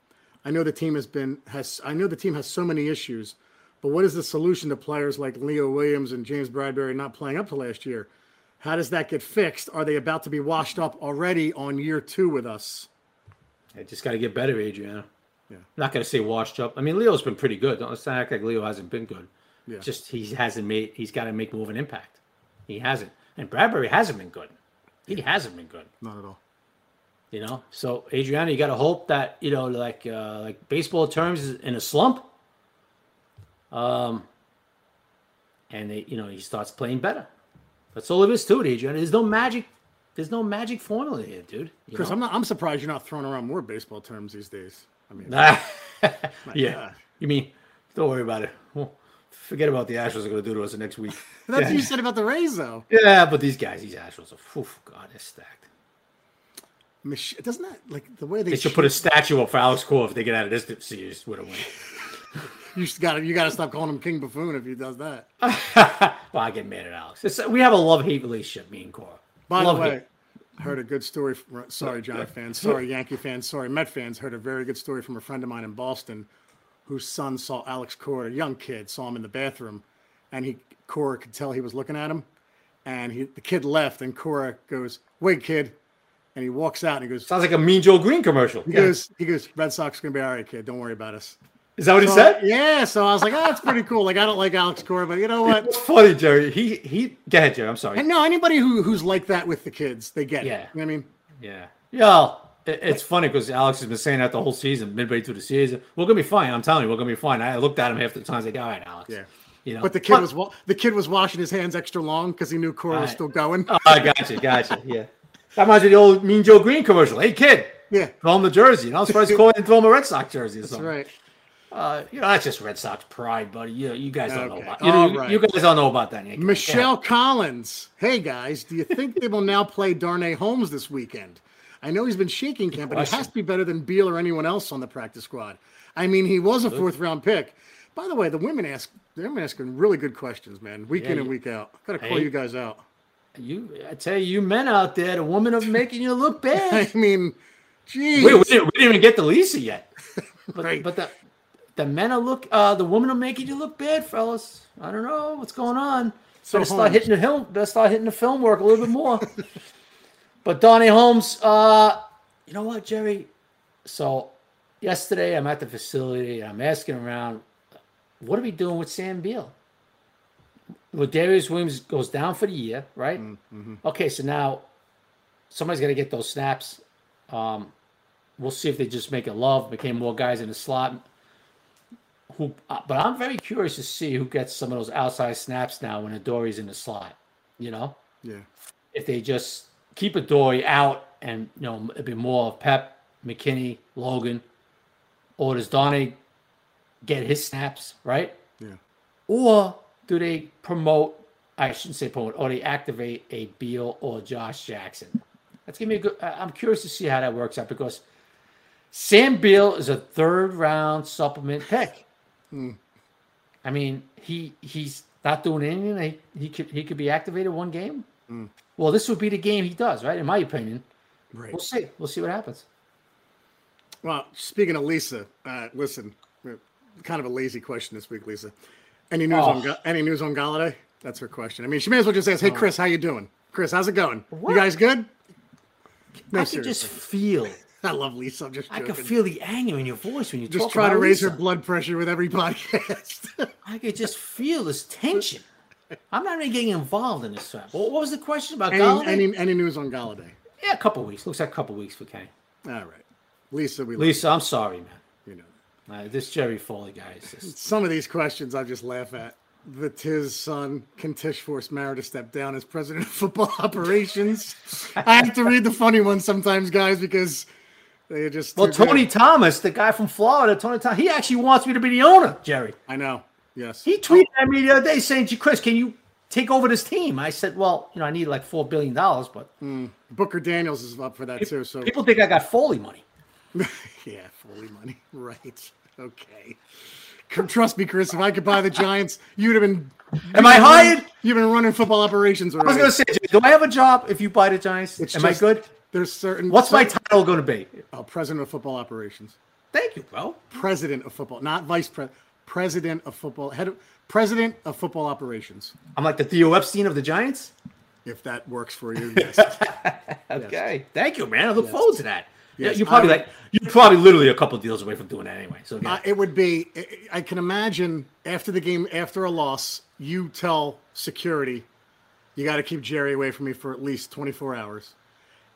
I know the team has been has I know the team has so many issues, but what is the solution to players like Leo Williams and James Bradberry not playing up to last year? How does that get fixed? Are they about to be washed up already on year two with us? I just got to get better, Adriana. Yeah. Not going to say washed up. I mean, Leo's been pretty good. Don't let's not act like Leo hasn't been good. Yeah. Just he hasn't made. He's got to make more of an impact. He hasn't, and Bradberry hasn't been good. He hasn't been good. Not at all. You know. So Adriana, you got to hope that you know, like uh, like baseball terms, is in a slump. Um. And they, you know, he starts playing better. That's all it is to it, Adriana. There's no magic. There's no magic formula here, dude. You Chris, know? I'm not I'm surprised you're not throwing around more baseball terms these days. I mean, yeah. God. You mean, don't worry about it. Well, forget about the Astros are going to do to us the next week. that's yeah. what you said about the Rays though. yeah, but these guys, these Astros are, oof, God, they're stacked. Mich- doesn't that like the way they, They should put a statue up for Alex Cora if they get out of this series with a win. You got to you got to stop calling him King Buffoon if he does that. well, I get mad at Alex. It's, we have a love hate relationship, me and Cora. By love the way, hate. Heard a good story. From, sorry, Giant fans. Sorry, Yankee fans. Sorry, Met fans. Heard a very good story from a friend of mine in Boston, whose son saw Alex Cora, a young kid, saw him in the bathroom, and he Cora could tell he was looking at him, and he the kid left, and Cora goes, "Wait, kid," and he walks out and he goes, Sounds like a Mean Joe Greene commercial. he Yeah. goes, he goes, Red Sox gonna be all right, kid. Don't worry about us. Is that what he said? yeah, so I was like, oh, that's pretty cool. Like, I don't like Alex Cora, but you know what? It's funny, Jerry. He he. Go ahead, Jerry. I'm sorry. And no, anybody who who's like that with the kids, they get Yeah. it. You know I mean? Yeah. Yeah. it- It's funny because Alex has been saying that the whole season, midway through the season. We're gonna be fine. I'm telling you, we're gonna be fine. I looked at him half the time. I was like, all right, Alex. Yeah. You know. But the kid was wa- the kid was washing his hands extra long because he knew Cora was still going. Oh, I gotcha, gotcha. Yeah. That reminds me of the old Mean Joe Greene commercial. Hey, kid, Yeah, throw him the jersey. You know, I'm surprised he called and throw him a Red Sox jersey or something. that's right. Uh, you know, that's just Red Sox pride, buddy. You, you guys don't know about you, All right. you guys don't know about that. Yankee. Michelle Collins. Hey guys, do you think they will now play Darnay Holmes this weekend? I know he's been shaking camp, but he has to be better than Beal or anyone else on the practice squad. I mean, he was a fourth round pick. By the way, the women ask they're asking really good questions, man, week Yeah, in and week out. Gotta call Hey. you guys out. You, I tell you, you men out there, the woman of making you look bad. I mean, geez. Wait, we didn't, we didn't even get to Lisa yet. But, Right. but the the men are look, uh, the women are making you look bad, fellas. I don't know what's going on. So better start hitting the film. Better start hitting the film work a little bit more. but Donnie Holmes, uh, you know what, Jerry? So yesterday I'm at the facility and I'm asking around, what are we doing with Sam Beal? Well, Darius Williams goes down for the year, right? Okay, so now somebody's got to get those snaps. Um, we'll see if they just make it love, became more guys in the slot. Who, uh, but I'm very curious to see who gets some of those outside snaps now when Adoree's in the slot. You know, Yeah. if they just keep Adoree out and you know it'd be more of Pep, McKinney, Logan, or does Donnie get his snaps right? Yeah. Or do they promote? I shouldn't say promote, or they activate a Beal or Josh Jackson. That's gonna be a good. I'm curious to see how that works out because Sam Beal is a third round supplement pick. I mean, he he's not doing anything. He, he could he could be activated one game. Well, this would be the game he does, right? In my opinion, Right. we'll see. We'll see what happens. Well, speaking of Lisa, uh, listen, uh, kind of a lazy question this week, Lisa. Any news on Oh. Ga- any news on Golladay? That's her question. I mean, she may as well just ask, "Hey, Oh. Chris, how you doing? Chris, how's it going? What? You guys good?" No, I could just feel. I love Lisa. I'm just I joking. could feel the anger in your voice when you talk about her. just try to raise her blood pressure with every podcast. I could just feel this tension. I'm not really getting involved in this. What was the question about any, Golladay? any any news on Golladay? yeah, a couple weeks. Looks like a couple weeks for Kane. All right, Lisa. We love Lisa, I'm sorry, man. you, you know. Uh, this Jerry Foley guy is just. Some of these questions I just laugh at. The Tiz son, can Tisch force Mara to step down as president of football operations? I have to read the funny ones sometimes, guys, because they just. Well, too good. Tony Thomas, the guy from Florida, Tony Thomas, he actually wants me to be the owner, Jerry. I know. Yes. He tweeted at me the other day saying, "Gee, Chris, can you take over this team? I said, well, you know, I need like $4 billion, but hmm, Booker Daniels is up for that too. So people think I got Foley money. yeah, Foley money. Right. Okay. Trust me, Chris. If I could buy the Giants, you'd have been. Am I hired? You've been running football operations I was going to say, do I have a job if you buy the Giants? It's Am just- I good? There's certain. What's my title going to be? Oh, president of football operations. Thank you, bro. President of football, not vice president. President of football. Head of president of football operations. I'm like the Theo Epstein of the Giants. If that works for you. Yes. Okay. Thank you, man. I look forward to that. Yes, Yeah, you're probably I- like you're probably literally a couple deals away from doing that anyway. So Uh, it would be. I- I can imagine after the game, after a loss, you tell security, you got to keep Jerry away from me for at least 24 hours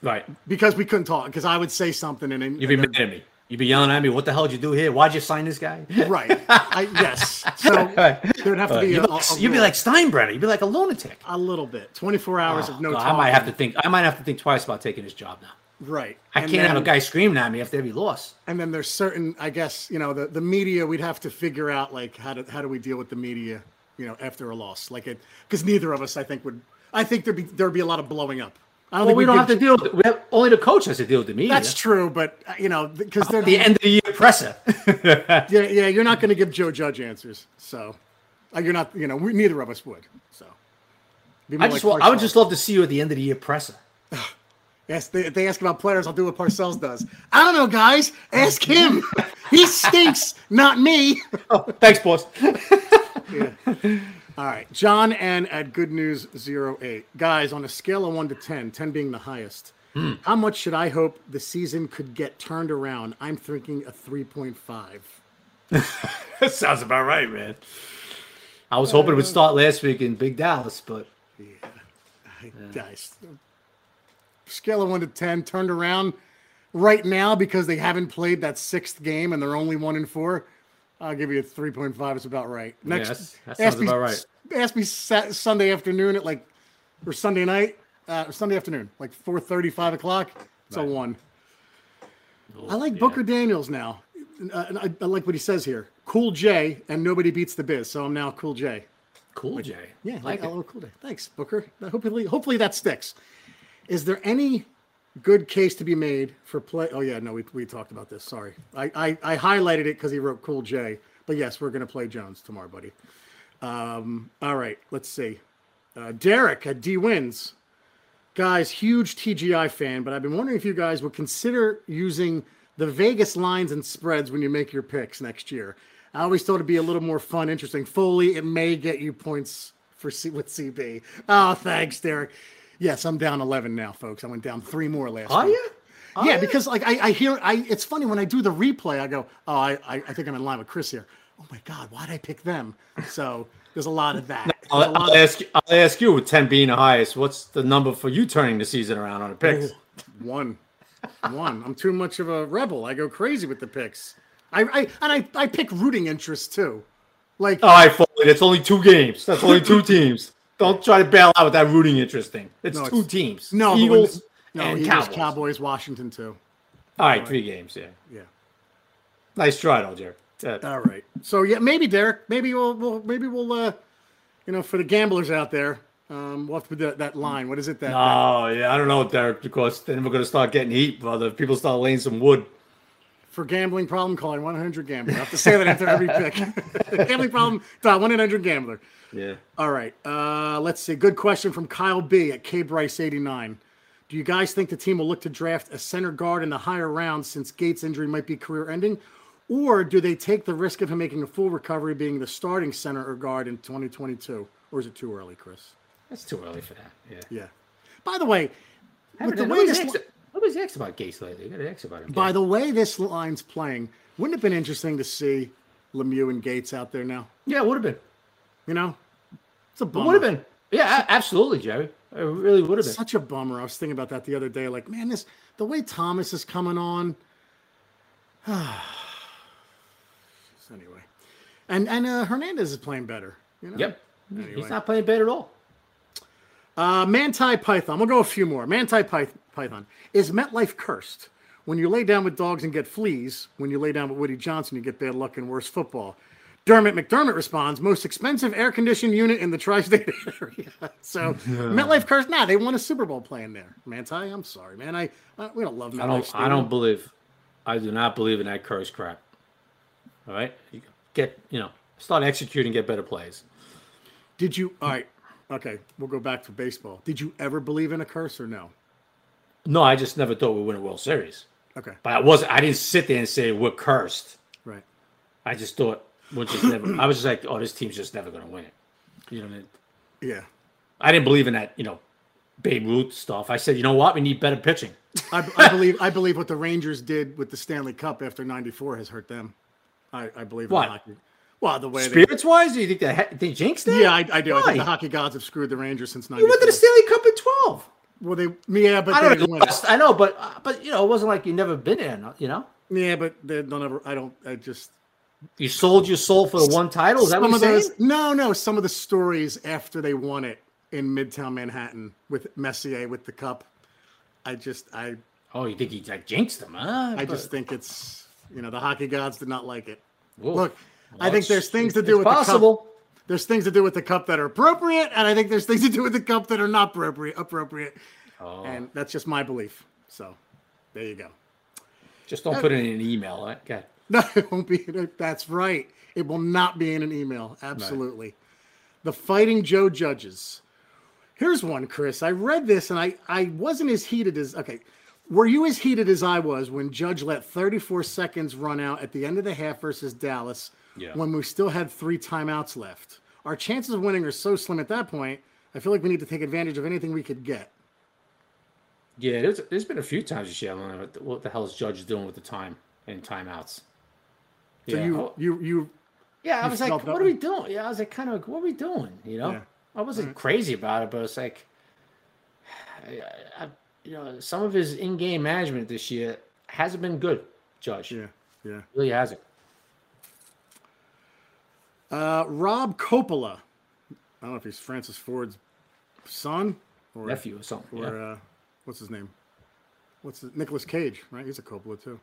right. because we couldn't talk. Because I would say something and then You'd be mad at me. You'd be yelling at me. What the hell did you do here? Why'd you sign this guy? right. I, yes. So there would have to be. You'd A, be, like, a- a you'd be like Steinbrenner. You'd be like a lunatic. a little bit. 24 hours of oh, no. Oh, God, I might have to think. I might have to think twice about taking this job now. Right. I And can't have a guy screaming at me after every loss. And then there's certain, I guess, you know, the, the media, we'd have to figure out like how do how do we deal with the media, you know, after a loss, like it, because neither of us, I think, would. I think there'd be there'd be a lot of blowing up. I don't Well, think we don't have to deal with it. We have, only the coach has to deal with the media. That's true, but uh, you know, because they're the end of the year presser. yeah, yeah, you're not going to give Joe Judge answers, so uh, you're not, you know, we, neither of us would. So I just, like wa- I would just love to see you at the end of the year presser. Yes, they, they ask about players, I'll do what Parcells does. I don't know, guys. Ask him. he stinks, not me. Oh, Thanks, boss. All right, John N at Good News 08. Guys, on a scale of 1 to 10, 10 being the highest, Hmm. how much should I hope the season could get turned around? I'm thinking a 3.5. that sounds about right, man. I was hoping it would start last week in Big Dallas, but yeah. Guys, scale of 1 to 10, turned around right now because they haven't played that sixth game and they're only 1 and 4. I'll give you a 3.5. It's about right. Next, that's- that ask me, about right. Ask me Sa- Sunday afternoon at like, or Sunday night, uh, Sunday afternoon, like 4.30, 5 o'clock. It's a 1. I like Booker Daniels now. Uh, and I, I like what he says here. Cool J, and nobody beats the biz. So I'm now Cool J. cool, J. Yeah, like like Cool J. Thanks, Booker. Hopefully, hopefully that sticks. Is there any good case to be made for play? Oh yeah, no, we, we talked about this. Sorry, I I, I highlighted it because he wrote Cool J. But yes, we're gonna play Jones tomorrow, buddy. Um, all right, let's see. Uh, Derek at D wins. Guys, huge TGI fan, but I've been wondering if you guys would consider using the Vegas lines and spreads when you make your picks next year. I always thought it'd be a little more fun, interesting. Foley, it may get you points for C- with CB. Oh, thanks, Derek. Yes, I'm down 11 now, folks. I went down three more last Are week. you? yeah, because like I, I hear I it's funny when I do the replay, I go, Oh, I, I, I think I'm in line with Chris here. Oh my god, why'd I pick them? So there's a lot of that. I'll, I'll ask you, I'll ask you with 10 being the highest, what's the number for you turning the season around on the picks? One. One. I'm too much of a rebel. I go crazy with the picks. I, I and I, I pick rooting interest too. Like oh, All right, Foley, that's only two games. That's only two teams. Don't try to bail out with that rooting interest thing. It's No, two it's- teams. no, Eagles no, and Eagles, Cowboys. Cowboys, Washington too. All right, three games. Yeah. Yeah. Nice try, though, Jared. Uh, All right. So yeah, maybe Derek. Maybe we'll, we'll maybe we'll uh, you know, for the gamblers out there, um, we'll have to put that, that line. What is it? That, Oh, yeah. I don't know, Derek, because then we're going to start getting heat, brother. If people start laying some wood. For gambling problem, calling 100 gambler. I have to say that after every pick. gambling problem, dial 100 gambler. Yeah. All right. Uh, let's see. Good question from Kyle B at K Bryce 89. Do you guys think the team will look to draft a center guard in the higher rounds since Gates' injury might be career ending? Or do they take the risk of him making a full recovery being the starting center or guard in 2022? or is it too early, Chris? It's too early for that. Yeah. Yeah. By the way, with the way this, asked, nobody's asked about Gates lately. You got to ask about him. by the way this line's playing, wouldn't it have been interesting to see Lemieux and Gates out there now? yeah, it would have been. You know, it's a It bummer. would have been. Yeah, absolutely, Jerry. It really would have been. Such a bummer. I was thinking about that the other day. Like, man, this the way Thomas is coming on. anyway, and and uh, Hernandez is playing better. You know. Yep. Anyway. He's not playing bad at all. Uh, Manti Python. We'll go a few more. Manti Py- Python. Is MetLife cursed? When you lay down with dogs and get fleas, when you lay down with Woody Johnson, you get bad luck and worse football. Dermot McDermott responds, most expensive air conditioned unit in the tri state area. So, MetLife cursed? Nah, they won a Super Bowl playing there. Manti, I'm sorry, man. I, I We don't love MetLife. I don't. I don't believe. I do not believe in that curse crap. All right, you get you know start executing, get better plays. Did you? All right. Okay. We'll go back to baseball. Did you ever believe in a curse or no? No, I just never thought we'd win a World Series. Okay. But I wasn't. I didn't sit there and say we're cursed. Right. I just thought we're just never. I was just like, oh, this team's just never going to win it. You know, what I mean? Yeah. I didn't believe in that. You know, Babe Ruth stuff. I said, you know what? We need better pitching. I, I believe I believe what the Rangers did with the Stanley Cup after '94 has hurt them. I, I believe What? hockey. Well, the way they, Spirits wise, do you think that they jinxed it? yeah, I, I do. I think the hockey gods have screwed the Rangers since You went to the Stanley Cup in twelve. Well, they yeah, but I don't know. I know, but but you know, it wasn't like you never been in. You know, Yeah, but they don't ever. I don't. I just you sold your soul for the one title. Is that some what of those. No, no. Some of the stories after they won it in Midtown Manhattan with Messier with the cup. I just I Oh, you think he like jinxed them? Huh? I just think it's you know the hockey gods did not like it. Whoa. Look, I think there's things to do with possible. There's things to do with the cup that are appropriate, and I think there's things to do with the cup that are not appropriate. Appropriate, Oh, and that's just my belief. So, there you go. just don't put it in an email. Right? Okay. No, it won't be. That's right. It will not be in an email. Absolutely. The Fighting Joe Judges. Here's one, Chris. I read this and I I wasn't as heated as okay. Were you as heated as I was when Judge let 34 seconds run out at the end of the half versus Dallas Yeah. when we still had three timeouts left? Our chances of winning are so slim at that point. I feel like we need to take advantage of anything we could get. Yeah, there's, there's been a few times this year. I don't know what the, what the hell is Judge doing with the time and timeouts. So yeah. you oh, you you yeah, I you was like, what are we doing? Yeah, I was like, kind of, like, what are we doing? You know, Yeah. I wasn't crazy about it, but it's like, I, I, you know, some of his in-game management this year hasn't been good. Judge, yeah yeah. really hasn't. Uh, Rob Coppola. I don't know if he's Francis Ford's son or Nephew or something. or yeah. uh, what's his name? What's his, Nicolas Cage? Right, he's a Coppola too.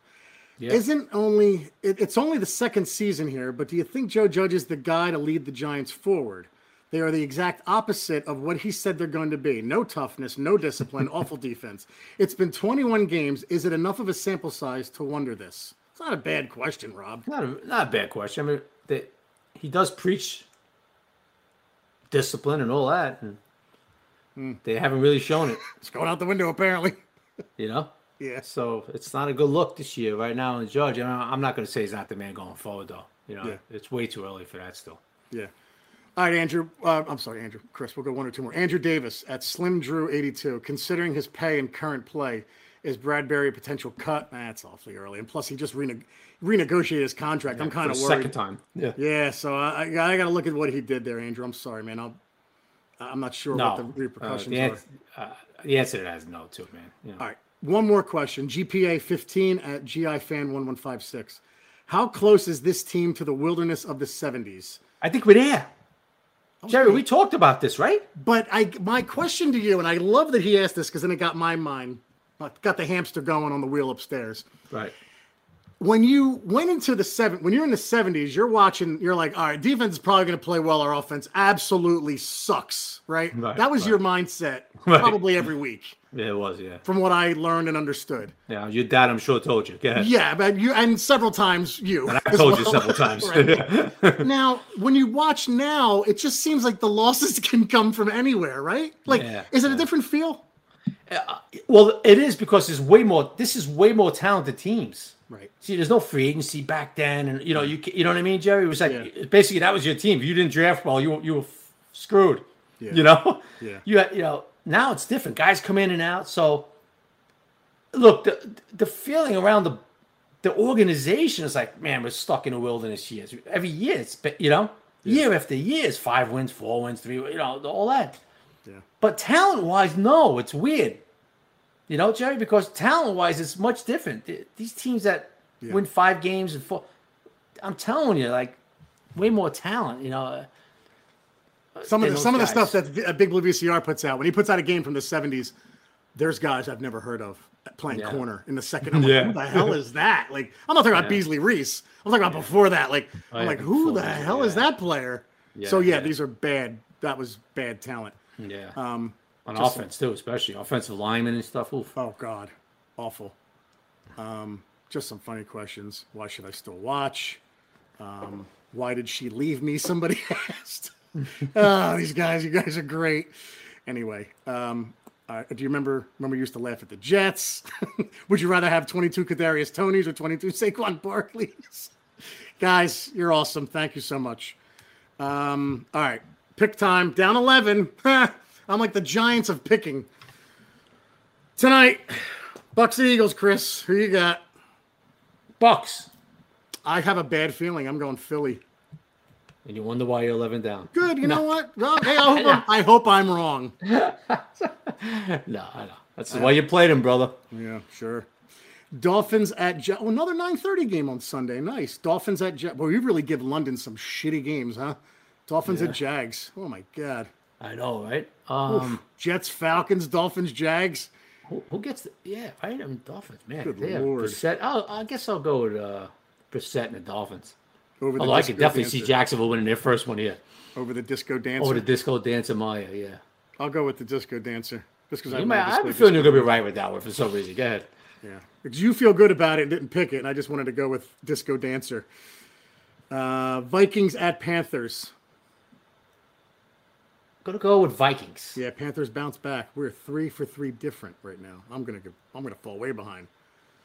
Yeah. Isn't only it, it's only the second season here, but do you think Joe Judge is the guy to lead the Giants forward? They are the exact opposite of what he said they're going to be. No toughness, no discipline, awful defense. It's been 21 games. Is it enough of a sample size to wonder this? It's not a bad question, Rob. Not a, not a bad question. I mean, that he does preach discipline and all that, and Hmm. they haven't really shown it. It's going out the window apparently. You know. Yeah. So it's not a good look this year right now in the judge. And I'm not going to say he's not the man going forward though. You know, Yeah. it's way too early for that still. Yeah. All right, Andrew. Uh, I'm sorry, Andrew. Chris, we'll go one or two more. Andrew Davis at Slim Drew 82. Considering his pay and current play, is Bradberry a potential cut? That's awfully early. And plus, he just rene- renegotiated his contract. I'm kind of worried. Second time. Yeah. Yeah, so I, I, I got to look at what he did there, Andrew. I'm sorry, man. I'll, I'm not sure No. what the Uh, repercussions the, are. answer, uh, the answer to that is no, too, man. Know. All right. One more question. GPA 15 at GI Fan 1156. How close is this team to the wilderness of the 70s? I think we're there. Jerry, we talked about this, right? But I, my question to you, and I love that he asked this because then it got my mind, uh, got the hamster going on the wheel upstairs. Right. When you went into the seven, when you're in the seventies, you're watching, you're like, all right, defense is probably going to play well. Our offense absolutely sucks, right? Right, that was right. your mindset Right. probably every week, Yeah, it was, yeah. from what I learned and understood. Yeah, your dad, I'm sure, told you. Yeah, but you and several times you. I as told you several times. Now, when you watch now, it just seems like the losses can come from anywhere, right? Like, Yeah, is it a different feel? Uh, well, it is because there's way more. This is way more talented teams. Right. See, there's no free agency back then, and you know, you you know what I mean, Jerry. It was like Yeah. basically that was your team. If you didn't draft well, you were- you were screwed. Yeah. You know, Yeah. You you know now it's different. Guys come in and out. So look, the the feeling around the the organization is like, man, we're stuck in a wilderness years. Every year, it's you know, year after year, it's five wins, four wins, three, you know, all that. Yeah. But talent wise, no, it's weird. You know, Jerry, because talent wise, it's much different. These teams that Yeah. win five games and four, I'm telling you, like, way more talent. You know, Some of the those some of the stuff that uh, Big Blue VCR puts out when he puts out a game from the '70s, there's guys I've never heard of playing Yeah. corner in the second. I'm like, Yeah. who the hell is that? Like, I'm not talking about Yeah. Beasley Reece. I'm talking about before that. Like, Oh, I'm yeah, like, who the that, hell is that player? Yeah, so yeah, yeah. these are bad. That was bad talent. yeah, Um, on just- offense too, especially offensive linemen and stuff. Oof. Oh God, awful. Um, just some funny questions. Why should I still watch? Um, why did she leave me? Somebody asked. oh, these guys, you guys are great. Anyway, um, uh, do you remember? Remember, you used to laugh at the Jets. Would you rather have 22 Kadarius Tonys or 22 Saquon Barkleys? guys, you're awesome. Thank you so much. Um, all right, pick time. Down 11. I'm like the Giants of picking. Tonight, Bucks and Eagles, Chris. Who you got? Bucks, I have a bad feeling. I'm going Philly. and you wonder why you're 11 down. Good. You know what? Well, hey, I, hope I'm, hope I'm wrong. No, I know. That's why you played him, brother. Yeah, sure. Dolphins at Ja- oh, another 9:30 game on Sunday. Nice. Dolphins at Ja- Well, you really give London some shitty games, huh? Dolphins at Jags. Oh my God. I know, right? Um, Jets, Falcons, Dolphins, Jags. who, who gets the? Yeah, right. I mean, Dolphins, man. Good they Lord. Brissett. I'll, I guess I'll go with uh, Brissett and the Dolphins. Over the Although I could definitely see dancer. Jacksonville winning their first one here over the disco dancer. over the disco dancer Maya. Yeah, I'll go with the disco dancer. Just because I, you might, love I have a feeling you're gonna be right with that one for some reason. Go ahead. Yeah, because you feel good about it and didn't pick it, and I just wanted to go with Disco Dancer. Uh, Vikings at Panthers. Gonna go with Vikings. Yeah, Panthers bounce back. We're three for three different right now. I'm gonna go, I'm gonna fall way behind.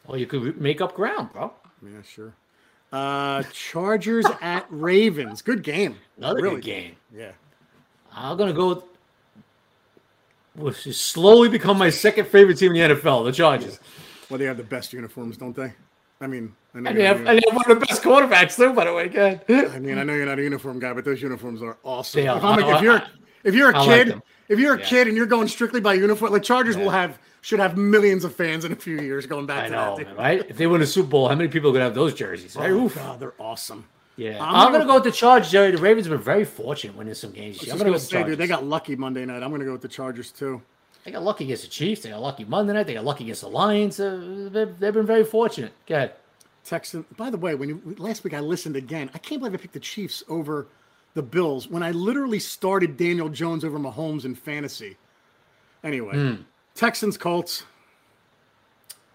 Well, you could make up ground, bro. Yeah, sure. Uh, Chargers at Ravens. Good game. Another Really good game. Yeah. I'm gonna go. With, which has slowly become my second favorite team in the NFL, the Chargers. Well, they have the best uniforms, don't they? I mean, I know, And they have, and they have one of the best quarterbacks too, by the way. Go ahead. I mean, I know you're not a uniform guy, but those uniforms are awesome. If, I'm a- I- if you're if you're a I kid, them. if you're a Yeah. kid and you're going strictly by uniform, like Chargers will have should have millions of fans in a few years going back I to know, that. man, right? If they win a Super Bowl, how many people are gonna have those jerseys? Right? Oh, Oof. God, they're awesome. Yeah, I'm I'm, gonna- gonna go with the Chargers, Jerry. The Ravens have been very fortunate winning some games. I'm gonna gonna go with the Chargers. dude, they got lucky Monday night. I'm gonna go with the Chargers too. They got lucky against the Chiefs. They got lucky Monday night. They got lucky against the Lions. Uh, they've, they've been very fortunate. Go ahead. Texan. By the way, when you, last week I listened again, I can't believe I picked the Chiefs over the Bills when I literally started Daniel Jones over Mahomes in fantasy. Anyway, Hmm. Texans, Colts.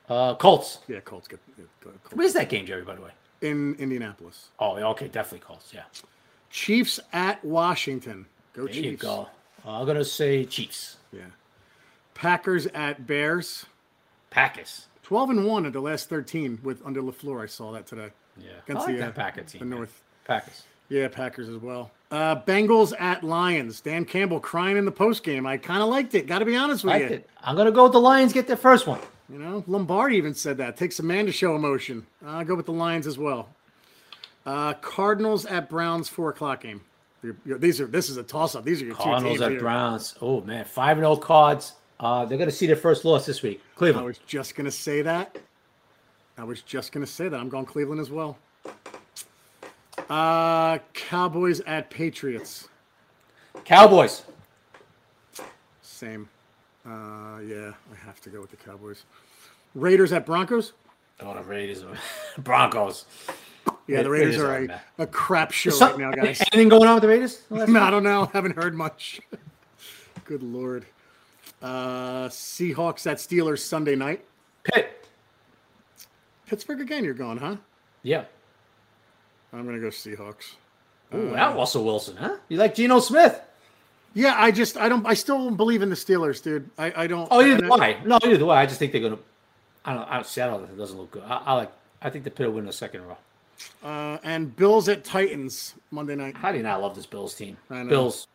Uh, Colts. Yeah, Colts get yeah, Colts. Where's that game, Jerry? By the way. in Indianapolis. Oh, okay, definitely Colts. Yeah, Chiefs at Washington. Go there Chiefs. you go. Uh, I'm gonna say Chiefs. Yeah. Packers at Bears. Packers. 12 and 1 of the last 13 with under LaFleur. I saw that today. Yeah, Against I like the, that uh, Packer team. the. North. Packers. Yeah, Packers as well. Uh, Bengals at Lions. Dan Campbell crying in the post game. I kind of liked it. Got to be honest with Liked you. it. I'm gonna go with the Lions. Get their first one. You know, Lombardi even said that. Takes a man to show emotion. I'll go with the Lions as well. Uh, Cardinals at Browns, four o'clock game. You're- you're- these are this is a toss up. These are your two Cardinals teams. at. Browns. Oh man, five and zero cards. Uh, they're gonna see their first loss this week. Cleveland. I was just gonna say that. I was just gonna say that. I'm going Cleveland as well. Uh, Cowboys at Patriots. Cowboys. Same. Uh, yeah, I have to go with the Cowboys. Raiders at Broncos. Oh, the Raiders. are- Broncos. Yeah, the Raiders Raiders are a, a crap show So- right now, guys. Anything going on with the Raiders? No, I don't know. Haven't heard much. Good lord. Uh, Seahawks at Steelers Sunday night. Pitt. Pittsburgh again. You're going, huh? Yeah. I'm gonna go Seahawks. Ooh, that Russell Wilson, huh? You like Geno Smith? Yeah, I just I don't I still don't believe in the Steelers, dude. I, I don't. Oh, either and I- way. No, either way. I just think they're gonna. I don't. I don't. Seattle it doesn't look good. I, I like. I think the Pitt will win the second row. Uh, and Bills at Titans Monday night. How do you not love this Bills team? I know. Bills.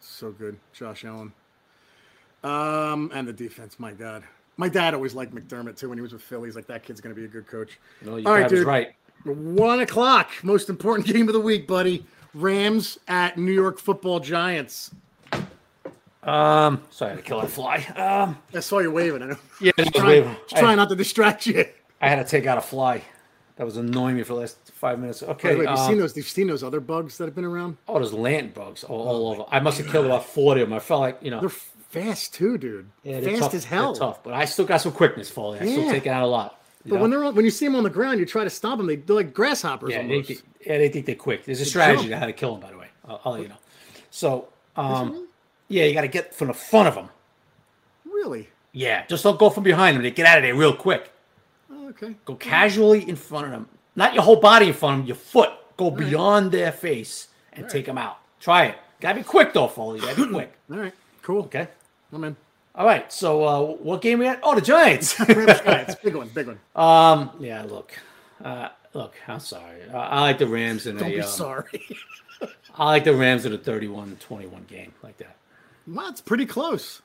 So good, Josh Allen. Um, and the defense, my God. My dad always liked McDermott too when he was with Philly. He's like, that kid's going to be a good coach. No, you right, dude. right. One o'clock, most important game of the week, buddy. Rams at New York Football Giants. Um, sorry, I had to kill that fly. Um, I saw you waving. I know. yeah, I, Just trying, waving. just trying not to distract you. I, I had to take out a fly. That was annoying me for the last five minutes. By Okay. the way, have you um, seen those? You've seen those other bugs that have been around? oh, there's land bugs all, all over. I must have killed about forty of them. I felt like you know, They're fast too, dude. yeah, they're fast tough, as hell. Tough, but I still got some quickness, Foley. I still Yeah. take out a lot. But know? when they're on, when you see them on the ground, you try to stop them. They, they're like grasshoppers Yeah, they, almost. think- yeah, they think they're quick. There's a strategy to how to kill them, by the way. I'll, I'll let you know. So, um, yeah, you got to get from the front of them. Really? Yeah, just don't go from behind them. They get out of there real quick. Oh, okay. Go casually in front of them. Not your whole body in front of them, your foot. Go beyond their face and take them out. Try it. Gotta be quick though, Foley. Gotta be quick. All right. Cool. Okay. I'm in. All right. So, uh, what game we at? Oh, the Giants. Giants. Big one. Big one. um. Yeah. Look. Uh. Look. I'm sorry. Uh, I like the Rams in Don't a. be um, sorry. I like the Rams in a 31-21 game like that. well, it's pretty close.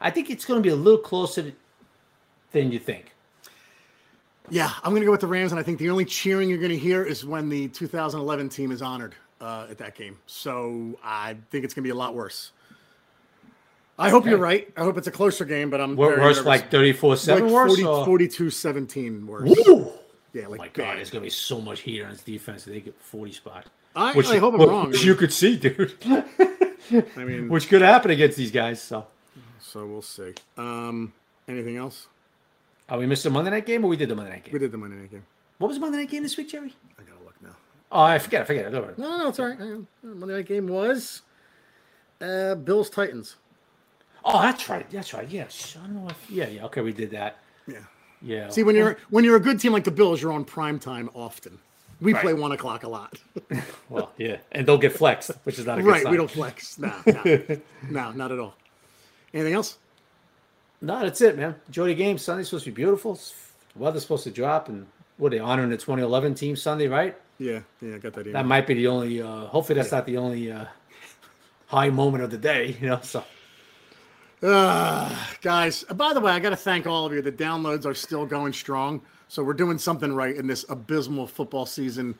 I think it's going to be a little closer than you think. Yeah, I'm going to go with the Rams, and I think the only cheering you're going to hear is when the 2011 team is honored uh, at that game. So I think it's going to be a lot worse. I hope you're right. I hope it's a closer game, but I'm Worse, nervous. like 34-7 like worse? 40, or- 42-17 worse. Ooh. Yeah, Oh like my God, bad. there's going to be so much heat on his defense. They get 40 spot. I, I hope I'm which- wrong. Which you could see, dude. I mean, which could happen against these guys. So, so we'll see. Um, anything else? are we missed the Monday night game or we did the Monday night game? We did the Monday night game. What was the Monday night game this week, Jerry? I gotta look now. Oh, I forget. I forget. Ahead. No, no, it's all right. Monday night game was uh, Bills Titans. Oh, that's right. That's right. Yes. I don't know if. Yeah. Yeah. Okay, we did that. Yeah. Yeah. See, when you're when you're a good team like the Bills, you're on prime time often. We Right. play one o'clock a lot. well, yeah, and don't get flexed, which is not a good right. sign. We don't flex. No, no, no, not at all. Anything else? No, that's it, man. Enjoy the game. Sunday's supposed to be beautiful. The weather's supposed to drop, and what are they honoring the 2011 team Sunday, right? Yeah, yeah, I got that. That might be the only. Uh, hopefully, that's not the only uh, high moment of the day. You know, so Ah, guys, uh, by the way, I got to thank all of you. The downloads are still going strong, so we're doing something right in this abysmal football season.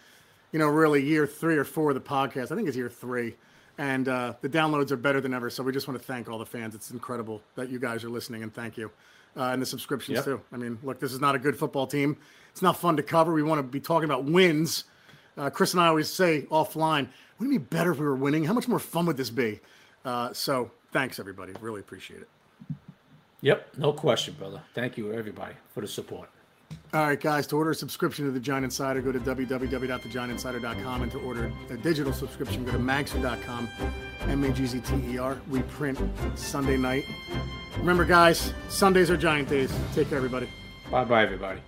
You know, really year three or four of the podcast. I think it's year three, and uh, the downloads are better than ever. So we just want to thank all the fans. It's incredible that you guys are listening, and thank you, uh, and the subscriptions Yep. too. I mean, look, this is not a good football team. It's not fun to cover. We want to be talking about wins. Uh, Chris and I always say offline, wouldn't it be better if we were winning? How much more fun would this be? Uh, so thanks, everybody. Really appreciate it. yep, no question, brother. Thank you everybody for the support. All right, guys, to order a subscription to the Giant Insider, go to www.thegiantinsider.com. And to order a digital subscription, go to magzter.com, M A G Z T E R. We print Sunday night. Remember, guys, Sundays are Giant days. Take care, everybody. Bye bye, everybody.